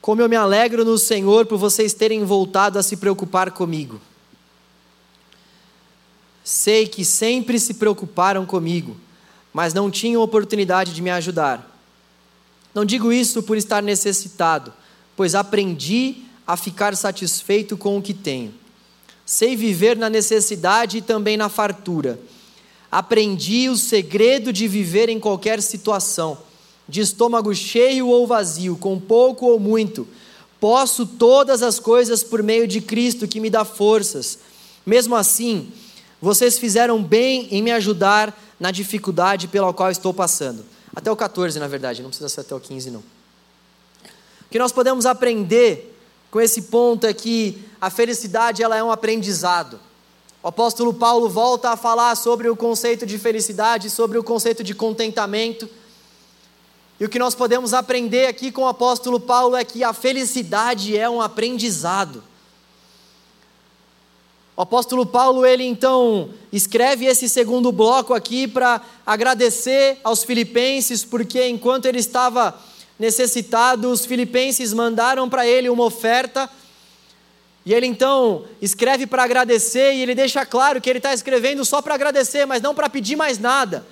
Como eu me alegro no Senhor por vocês terem voltado a se preocupar comigo. Sei que sempre se preocuparam comigo, mas não tinham oportunidade de me ajudar. Não digo isso por estar necessitado, pois aprendi a ficar satisfeito com o que tenho. Sei viver na necessidade e também na fartura. Aprendi o segredo de viver em qualquer situação, de estômago cheio ou vazio, com pouco ou muito. Posso todas as coisas por meio de Cristo que me dá forças. Mesmo assim, vocês fizeram bem em me ajudar na dificuldade pela qual estou passando. Até o 14, na verdade, não precisa ser até o 15, não. O que nós podemos aprender com esse ponto é que a felicidade ela é um aprendizado. o apóstolo Paulo volta a falar sobre o conceito de felicidade, sobre o conceito de contentamento. E o que nós podemos aprender aqui com o apóstolo Paulo é que a felicidade é um aprendizado. O apóstolo Paulo, ele então escreve esse segundo bloco aqui para agradecer aos filipenses, porque enquanto ele estava necessitado, os filipenses mandaram para ele uma oferta e ele então escreve para agradecer e ele deixa claro que ele está escrevendo só para agradecer, mas não para pedir mais nada.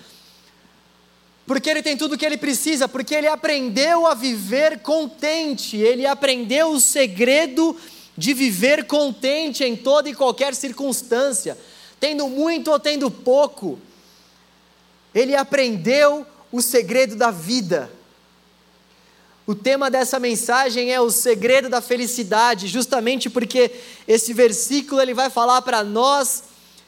Porque ele tem tudo o que ele precisa, porque ele aprendeu a viver contente, ele aprendeu o segredo de viver contente em toda e qualquer circunstância, tendo muito ou tendo pouco. Ele aprendeu o segredo da vida. O tema dessa mensagem é o segredo da felicidade, justamente porque esse versículo ele vai falar para nós,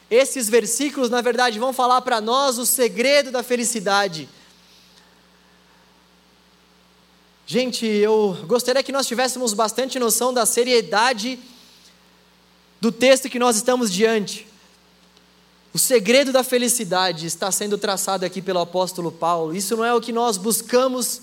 esses versículos na verdade vão falar para nós o segredo da felicidade. Gente, eu gostaria que nós tivéssemos bastante noção da seriedade do texto que nós estamos diante. O segredo da felicidade está sendo traçado aqui pelo apóstolo Paulo. Isso não é o que nós buscamos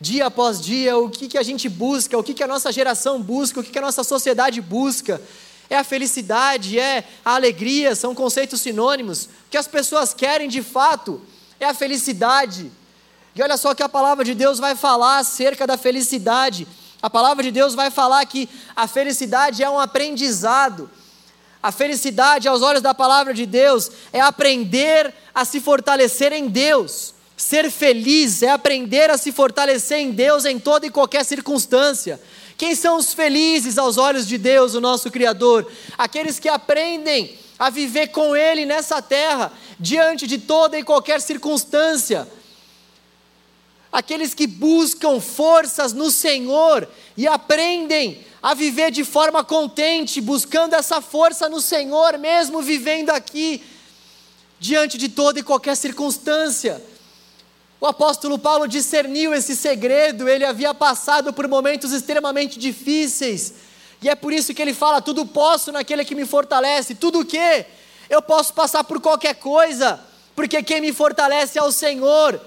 dia após dia, o que, que a gente busca, o que, que a nossa geração busca, o que, que a nossa sociedade busca. É a felicidade, é a alegria, são conceitos sinônimos. O que as pessoas querem de fato é a felicidade. E olha só que a palavra de Deus vai falar acerca da felicidade. A palavra de Deus vai falar que a felicidade é um aprendizado. A felicidade, aos olhos da palavra de Deus, é aprender a se fortalecer em Deus. Ser feliz é aprender a se fortalecer em Deus em toda e qualquer circunstância. Quem são os felizes aos olhos de Deus, o nosso Criador? Aqueles que aprendem a viver com Ele nessa terra, diante de toda e qualquer circunstância. Aqueles que buscam forças no Senhor e aprendem a viver de forma contente, buscando essa força no Senhor, mesmo vivendo aqui, diante de toda e qualquer circunstância. O apóstolo Paulo discerniu esse segredo, ele havia passado por momentos extremamente difíceis, e é por isso que ele fala: tudo posso naquele que me fortalece. Tudo o quê? Eu posso passar por qualquer coisa, porque quem me fortalece é o Senhor.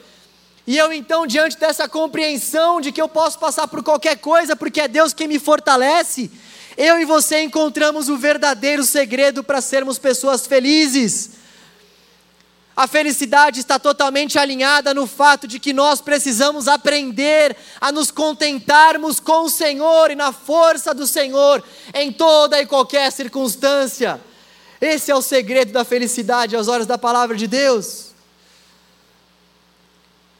E eu então, diante dessa compreensão de que eu posso passar por qualquer coisa, porque é Deus quem me fortalece, eu e você encontramos o verdadeiro segredo para sermos pessoas felizes. A felicidade está totalmente alinhada no fato de que nós precisamos aprender a nos contentarmos com o Senhor e na força do Senhor em toda e qualquer circunstância. Esse é o segredo da felicidade aos olhos da palavra de Deus.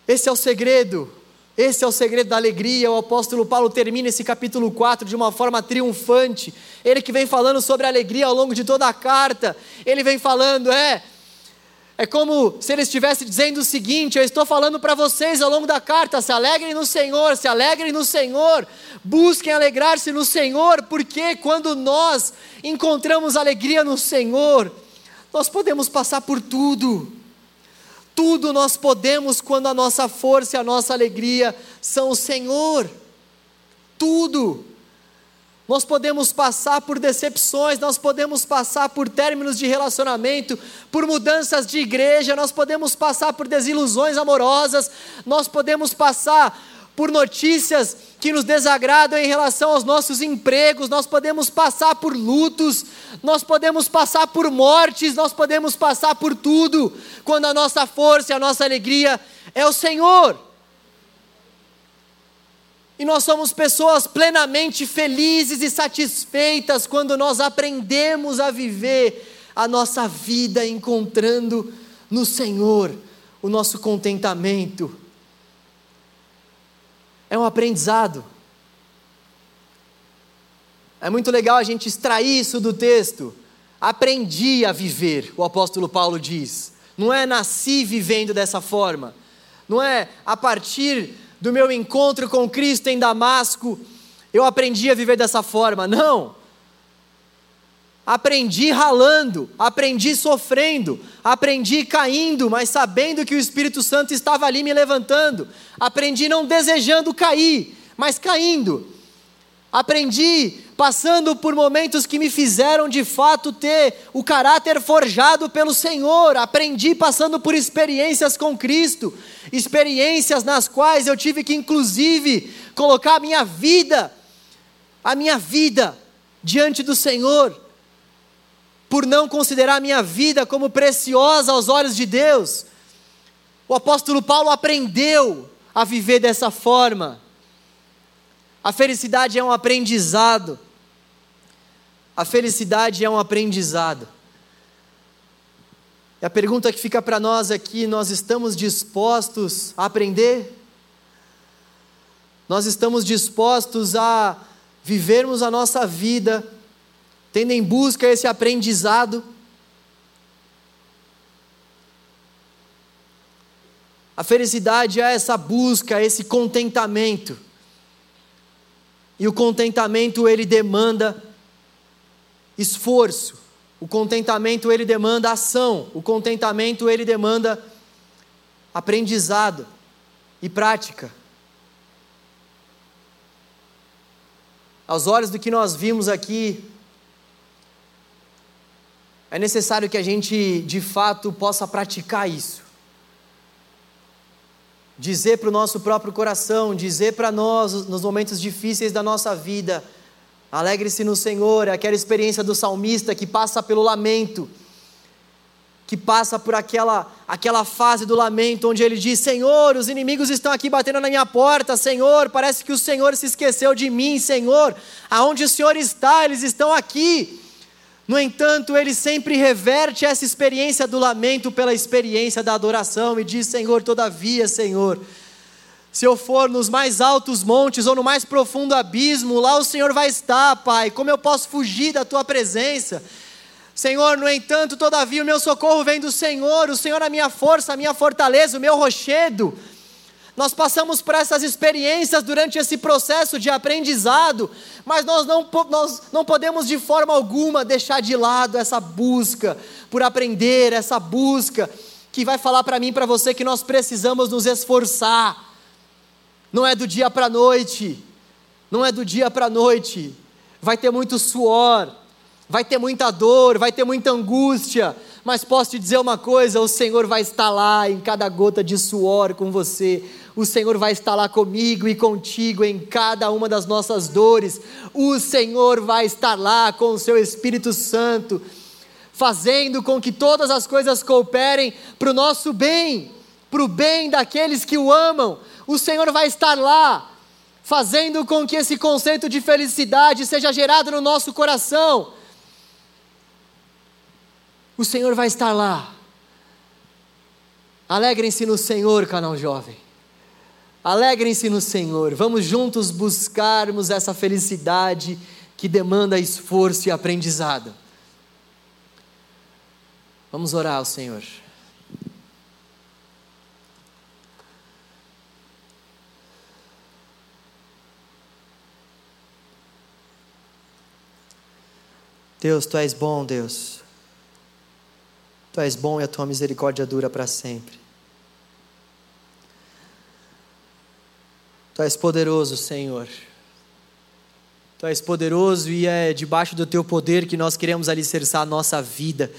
Esse é o segredo. Esse é o segredo da alegria. O apóstolo Paulo termina esse capítulo 4 de uma forma triunfante. Ele que vem falando sobre alegria ao longo de toda a carta. Ele vem falando, é, é como se ele estivesse dizendo o seguinte: Eu estou falando para vocês ao longo da carta, se alegrem no Senhor, se alegrem no Senhor, busquem alegrar-se no Senhor, porque quando nós encontramos alegria no Senhor, nós podemos passar por tudo. Tudo nós podemos quando a nossa força e a nossa alegria são o Senhor. Tudo. Nós podemos passar por decepções, nós podemos passar por términos de relacionamento, por mudanças de igreja, nós podemos passar por desilusões amorosas, nós podemos passar por notícias que nos desagradam em relação aos nossos empregos, nós podemos passar por lutos, nós podemos passar por mortes, nós podemos passar por tudo, quando a nossa força e a nossa alegria é o Senhor. E nós somos pessoas plenamente felizes e satisfeitas quando nós aprendemos a viver a nossa vida encontrando no Senhor o nosso contentamento. É um aprendizado. É muito legal a gente extrair isso do texto. Aprendi a viver, o apóstolo Paulo diz. Não é nasci vivendo dessa forma. Não é a partir do meu encontro com Cristo em Damasco, eu aprendi a viver dessa forma. Não. Aprendi ralando, aprendi sofrendo, aprendi caindo, mas sabendo que o Espírito Santo estava ali me levantando. Aprendi não desejando cair, mas caindo. Aprendi passando por momentos que me fizeram de fato ter o caráter forjado pelo Senhor. Aprendi passando por experiências com Cristo, experiências nas quais eu tive que, inclusive, colocar a minha vida, a minha vida diante do Senhor, por não considerar minha vida como preciosa aos olhos de Deus. O apóstolo Paulo aprendeu a viver dessa forma. A felicidade é um aprendizado. A felicidade é um aprendizado. E a pergunta que fica para nós aqui: nós estamos dispostos a aprender? Nós estamos dispostos a vivermos a nossa vida tendo em busca esse aprendizado? A felicidade é essa busca, esse contentamento. E o contentamento ele demanda esforço. O contentamento ele demanda ação. O contentamento ele demanda aprendizado e prática. Aos olhos do que nós vimos aqui, é necessário que a gente de fato possa praticar isso. Dizer para o nosso próprio coração, dizer para nós nos momentos difíceis da nossa vida, Alegre-se no Senhor, é aquela experiência do salmista que passa pelo lamento, que passa por aquela, aquela fase do lamento onde ele diz: Senhor, os inimigos estão aqui batendo na minha porta, Senhor, parece que o Senhor se esqueceu de mim, Senhor, aonde o Senhor está, eles estão aqui. No entanto, ele sempre reverte essa experiência do lamento pela experiência da adoração e diz: Senhor, todavia, Senhor, se eu for nos mais altos montes ou no mais profundo abismo, lá o Senhor vai estar, Pai. Como eu posso fugir da tua presença? Senhor, no entanto, todavia o meu socorro vem do Senhor, o Senhor é a minha força, a minha fortaleza, o meu rochedo. Nós passamos por essas experiências durante esse processo de aprendizado, mas nós não, nós não podemos de forma alguma deixar de lado essa busca por aprender, essa busca que vai falar para mim e para você que nós precisamos nos esforçar não é do dia para a noite. Não é do dia para a noite. Vai ter muito suor, vai ter muita dor, vai ter muita angústia, mas posso te dizer uma coisa: o Senhor vai estar lá em cada gota de suor com você, o Senhor vai estar lá comigo e contigo em cada uma das nossas dores, o Senhor vai estar lá com o seu Espírito Santo, fazendo com que todas as coisas cooperem para o nosso bem, para o bem daqueles que o amam, o Senhor vai estar lá, fazendo com que esse conceito de felicidade seja gerado no nosso coração. O Senhor vai estar lá. Alegrem-se no Senhor, canal jovem. Alegrem-se no Senhor. Vamos juntos buscarmos essa felicidade que demanda esforço e aprendizado. Vamos orar ao Senhor. Deus, tu és bom, Deus. Tu és bom e a tua misericórdia dura para sempre. Tu és poderoso, Senhor. Tu és poderoso e é debaixo do teu poder que nós queremos alicerçar a nossa vida.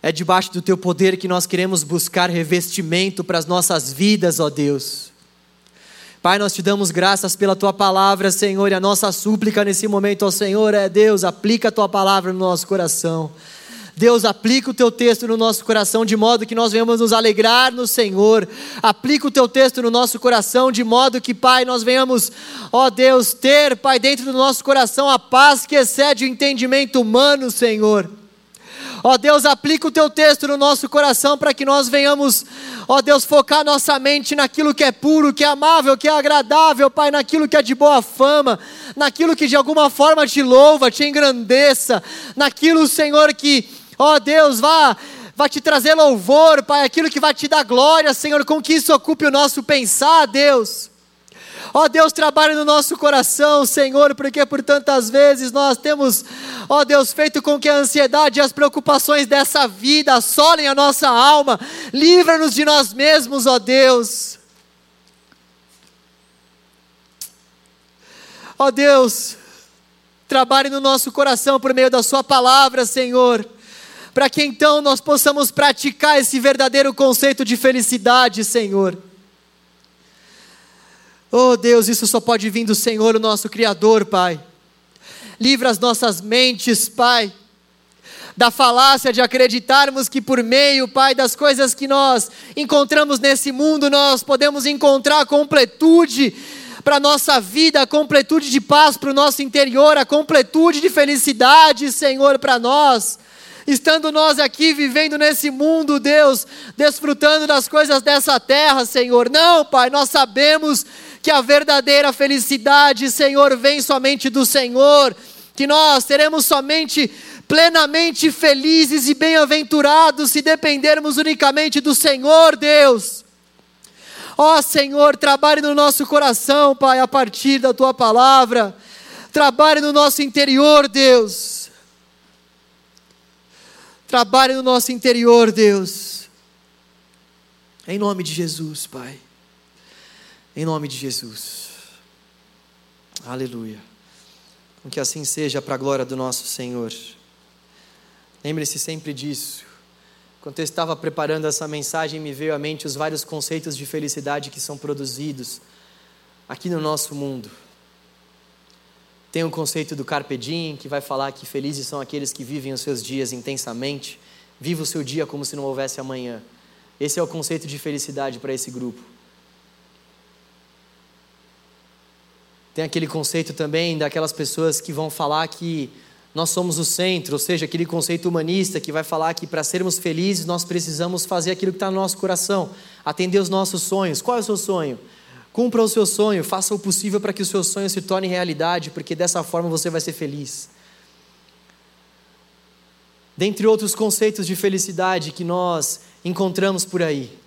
É debaixo do teu poder que nós queremos buscar revestimento para as nossas vidas, ó Deus. Pai, nós te damos graças pela tua palavra, Senhor, e a nossa súplica nesse momento ao Senhor é: Deus, aplica a tua palavra no nosso coração. Deus, aplica o teu texto no nosso coração de modo que nós venhamos nos alegrar no Senhor. Aplica o teu texto no nosso coração de modo que, Pai, nós venhamos, ó Deus, ter, Pai, dentro do nosso coração a paz que excede o entendimento humano, Senhor. Ó Deus, aplica o teu texto no nosso coração para que nós venhamos, ó Deus, focar nossa mente naquilo que é puro, que é amável, que é agradável, Pai, naquilo que é de boa fama, naquilo que de alguma forma te louva, te engrandeça, naquilo, Senhor, que, ó Deus, vá vai te trazer louvor, Pai, aquilo que vai te dar glória, Senhor, com que isso ocupe o nosso pensar, Deus. Ó Deus, trabalhe no nosso coração, Senhor, porque por tantas vezes nós temos, ó Deus, feito com que a ansiedade e as preocupações dessa vida assolem a nossa alma. Livra-nos de nós mesmos, ó Deus. Ó Deus, trabalhe no nosso coração por meio da Sua palavra, Senhor, para que então nós possamos praticar esse verdadeiro conceito de felicidade, Senhor. Oh Deus, isso só pode vir do Senhor, o nosso Criador, Pai. Livra as nossas mentes, Pai, da falácia de acreditarmos que por meio, Pai, das coisas que nós encontramos nesse mundo, nós podemos encontrar a completude para a nossa vida, a completude de paz para o nosso interior, a completude de felicidade, Senhor, para nós. Estando nós aqui vivendo nesse mundo, Deus, desfrutando das coisas dessa terra, Senhor. Não, Pai, nós sabemos que a verdadeira felicidade, Senhor, vem somente do Senhor, que nós teremos somente plenamente felizes e bem-aventurados se dependermos unicamente do Senhor, Deus. Ó oh, Senhor, trabalhe no nosso coração, Pai, a partir da tua palavra. Trabalhe no nosso interior, Deus. Trabalhe no nosso interior, Deus. Em nome de Jesus, Pai. Em nome de Jesus. Aleluia. Que assim seja para a glória do nosso Senhor. Lembre-se sempre disso. Quando eu estava preparando essa mensagem, me veio à mente os vários conceitos de felicidade que são produzidos aqui no nosso mundo. Tem o conceito do Carpe Diem, que vai falar que felizes são aqueles que vivem os seus dias intensamente. Viva o seu dia como se não houvesse amanhã. Esse é o conceito de felicidade para esse grupo. Tem aquele conceito também daquelas pessoas que vão falar que nós somos o centro, ou seja, aquele conceito humanista que vai falar que para sermos felizes nós precisamos fazer aquilo que está no nosso coração, atender os nossos sonhos. Qual é o seu sonho? Cumpra o seu sonho, faça o possível para que o seu sonho se torne realidade, porque dessa forma você vai ser feliz. Dentre outros conceitos de felicidade que nós encontramos por aí.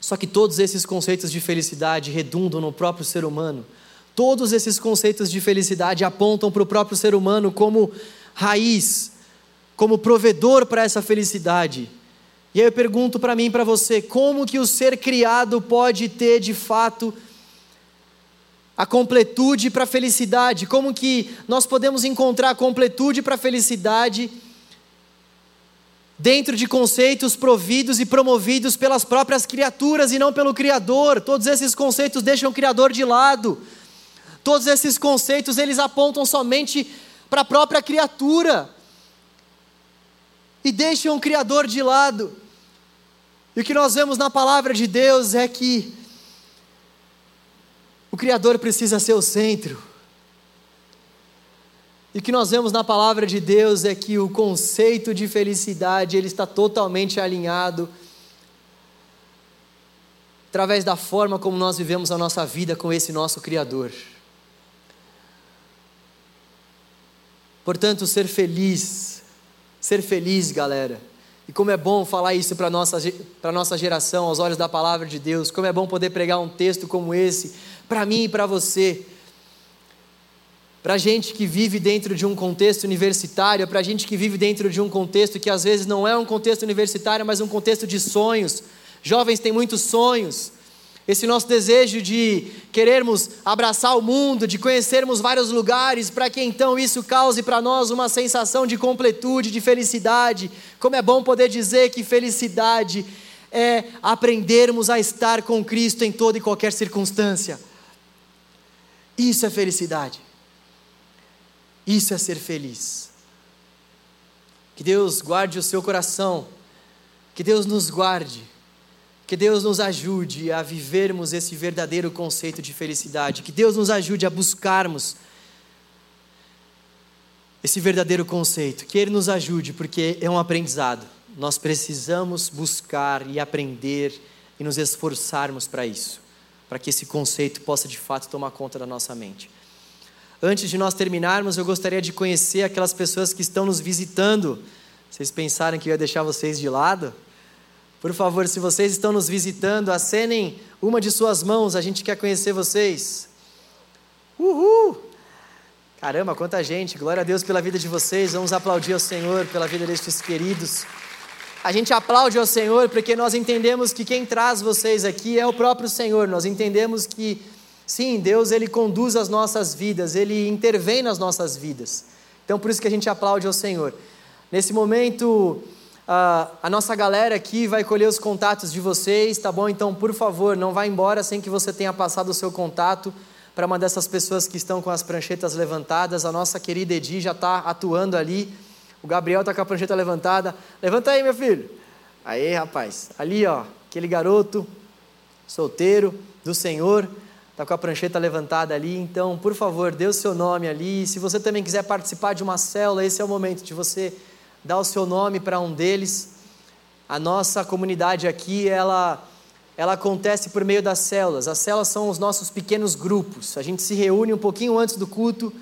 Só que todos esses conceitos de felicidade redundam no próprio ser humano Todos esses conceitos de felicidade apontam para o próprio ser humano como raiz, como provedor para essa felicidade. E aí eu pergunto para mim para você, como que o ser criado pode ter de fato a completude para a felicidade? Como que nós podemos encontrar a completude para a felicidade dentro de conceitos providos e promovidos pelas próprias criaturas e não pelo Criador? Todos esses conceitos deixam o Criador de lado. Todos esses conceitos eles apontam somente para a própria criatura e deixam o Criador de lado. E o que nós vemos na palavra de Deus é que o Criador precisa ser o centro. E o que nós vemos na palavra de Deus é que o conceito de felicidade ele está totalmente alinhado através da forma como nós vivemos a nossa vida com esse nosso Criador. Portanto, ser feliz, ser feliz, galera. E como é bom falar isso para a nossa, nossa geração, aos olhos da palavra de Deus. Como é bom poder pregar um texto como esse, para mim e para você. Para gente que vive dentro de um contexto universitário, para gente que vive dentro de um contexto que às vezes não é um contexto universitário, mas um contexto de sonhos. Jovens têm muitos sonhos, esse nosso desejo de querermos abraçar o mundo, de conhecermos vários lugares, para que então isso cause para nós uma sensação de completude, de felicidade. Como é bom poder dizer que felicidade é aprendermos a estar com Cristo em toda e qualquer circunstância. Isso é felicidade. Isso é ser feliz. Que Deus guarde o seu coração. Que Deus nos guarde que Deus nos ajude a vivermos esse verdadeiro conceito de felicidade. Que Deus nos ajude a buscarmos esse verdadeiro conceito. Que Ele nos ajude, porque é um aprendizado. Nós precisamos buscar e aprender e nos esforçarmos para isso, para que esse conceito possa de fato tomar conta da nossa mente. Antes de nós terminarmos, eu gostaria de conhecer aquelas pessoas que estão nos visitando. Vocês pensaram que eu ia deixar vocês de lado? Por favor, se vocês estão nos visitando, acenem uma de suas mãos, a gente quer conhecer vocês. Uhul! Caramba, quanta gente! Glória a Deus pela vida de vocês. Vamos aplaudir ao Senhor pela vida destes queridos. A gente aplaude ao Senhor porque nós entendemos que quem traz vocês aqui é o próprio Senhor. Nós entendemos que Sim, Deus ele conduz as nossas vidas, ele intervém nas nossas vidas. Então por isso que a gente aplaude ao Senhor. Nesse momento, a nossa galera aqui vai colher os contatos de vocês, tá bom? Então, por favor, não vá embora sem que você tenha passado o seu contato para uma dessas pessoas que estão com as pranchetas levantadas. A nossa querida Edi já está atuando ali. O Gabriel está com a prancheta levantada. Levanta aí, meu filho. Aí, rapaz. Ali, ó, aquele garoto solteiro do Senhor está com a prancheta levantada ali, então, por favor, dê o seu nome ali. Se você também quiser participar de uma célula, esse é o momento de você dar o seu nome para um deles. A nossa comunidade aqui, ela, ela acontece por meio das células. As células são os nossos pequenos grupos. A gente se reúne um pouquinho antes do culto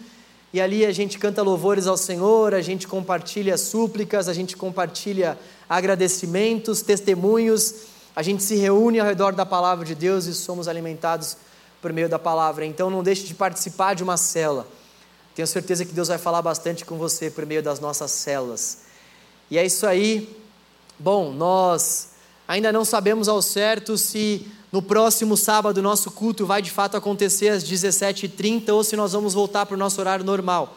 e ali a gente canta louvores ao Senhor, a gente compartilha súplicas, a gente compartilha agradecimentos, testemunhos. A gente se reúne ao redor da palavra de Deus e somos alimentados por meio da palavra. Então não deixe de participar de uma célula. Tenho certeza que Deus vai falar bastante com você por meio das nossas células. E é isso aí. Bom, nós ainda não sabemos ao certo se no próximo sábado nosso culto vai de fato acontecer às 17h30 ou se nós vamos voltar para o nosso horário normal.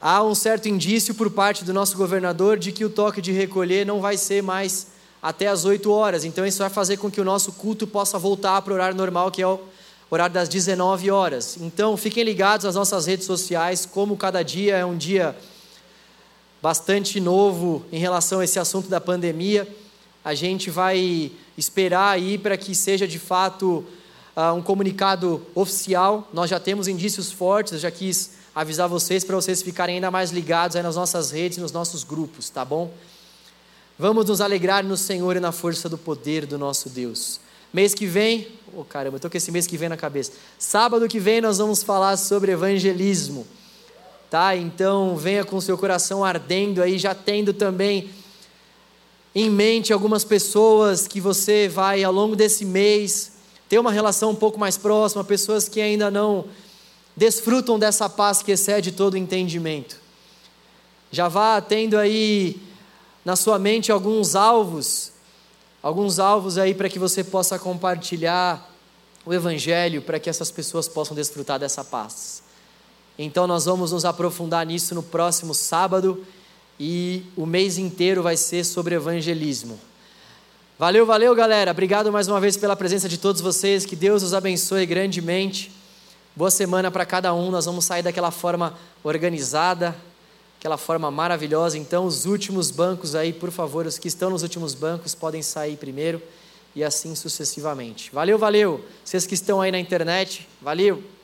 Há um certo indício por parte do nosso governador de que o toque de recolher não vai ser mais até as 8 horas. Então isso vai fazer com que o nosso culto possa voltar para o horário normal, que é o horário das 19 horas. Então fiquem ligados às nossas redes sociais, como cada dia é um dia bastante novo em relação a esse assunto da pandemia. A gente vai esperar aí para que seja de fato uh, um comunicado oficial. Nós já temos indícios fortes, eu já quis avisar vocês para vocês ficarem ainda mais ligados nas nossas redes, nos nossos grupos, tá bom? Vamos nos alegrar no Senhor e na força do poder do nosso Deus. Mês que vem, oh caramba, eu estou com esse mês que vem na cabeça. Sábado que vem nós vamos falar sobre evangelismo, tá? Então venha com seu coração ardendo aí, já tendo também em mente algumas pessoas que você vai ao longo desse mês ter uma relação um pouco mais próxima, pessoas que ainda não desfrutam dessa paz que excede todo entendimento. Já vá tendo aí na sua mente alguns alvos, alguns alvos aí para que você possa compartilhar o Evangelho, para que essas pessoas possam desfrutar dessa paz. Então nós vamos nos aprofundar nisso no próximo sábado e o mês inteiro vai ser sobre evangelismo. Valeu, valeu, galera. Obrigado mais uma vez pela presença de todos vocês. Que Deus os abençoe grandemente. Boa semana para cada um. Nós vamos sair daquela forma organizada, aquela forma maravilhosa. Então, os últimos bancos aí, por favor, os que estão nos últimos bancos podem sair primeiro e assim sucessivamente. Valeu, valeu. Vocês que estão aí na internet, valeu.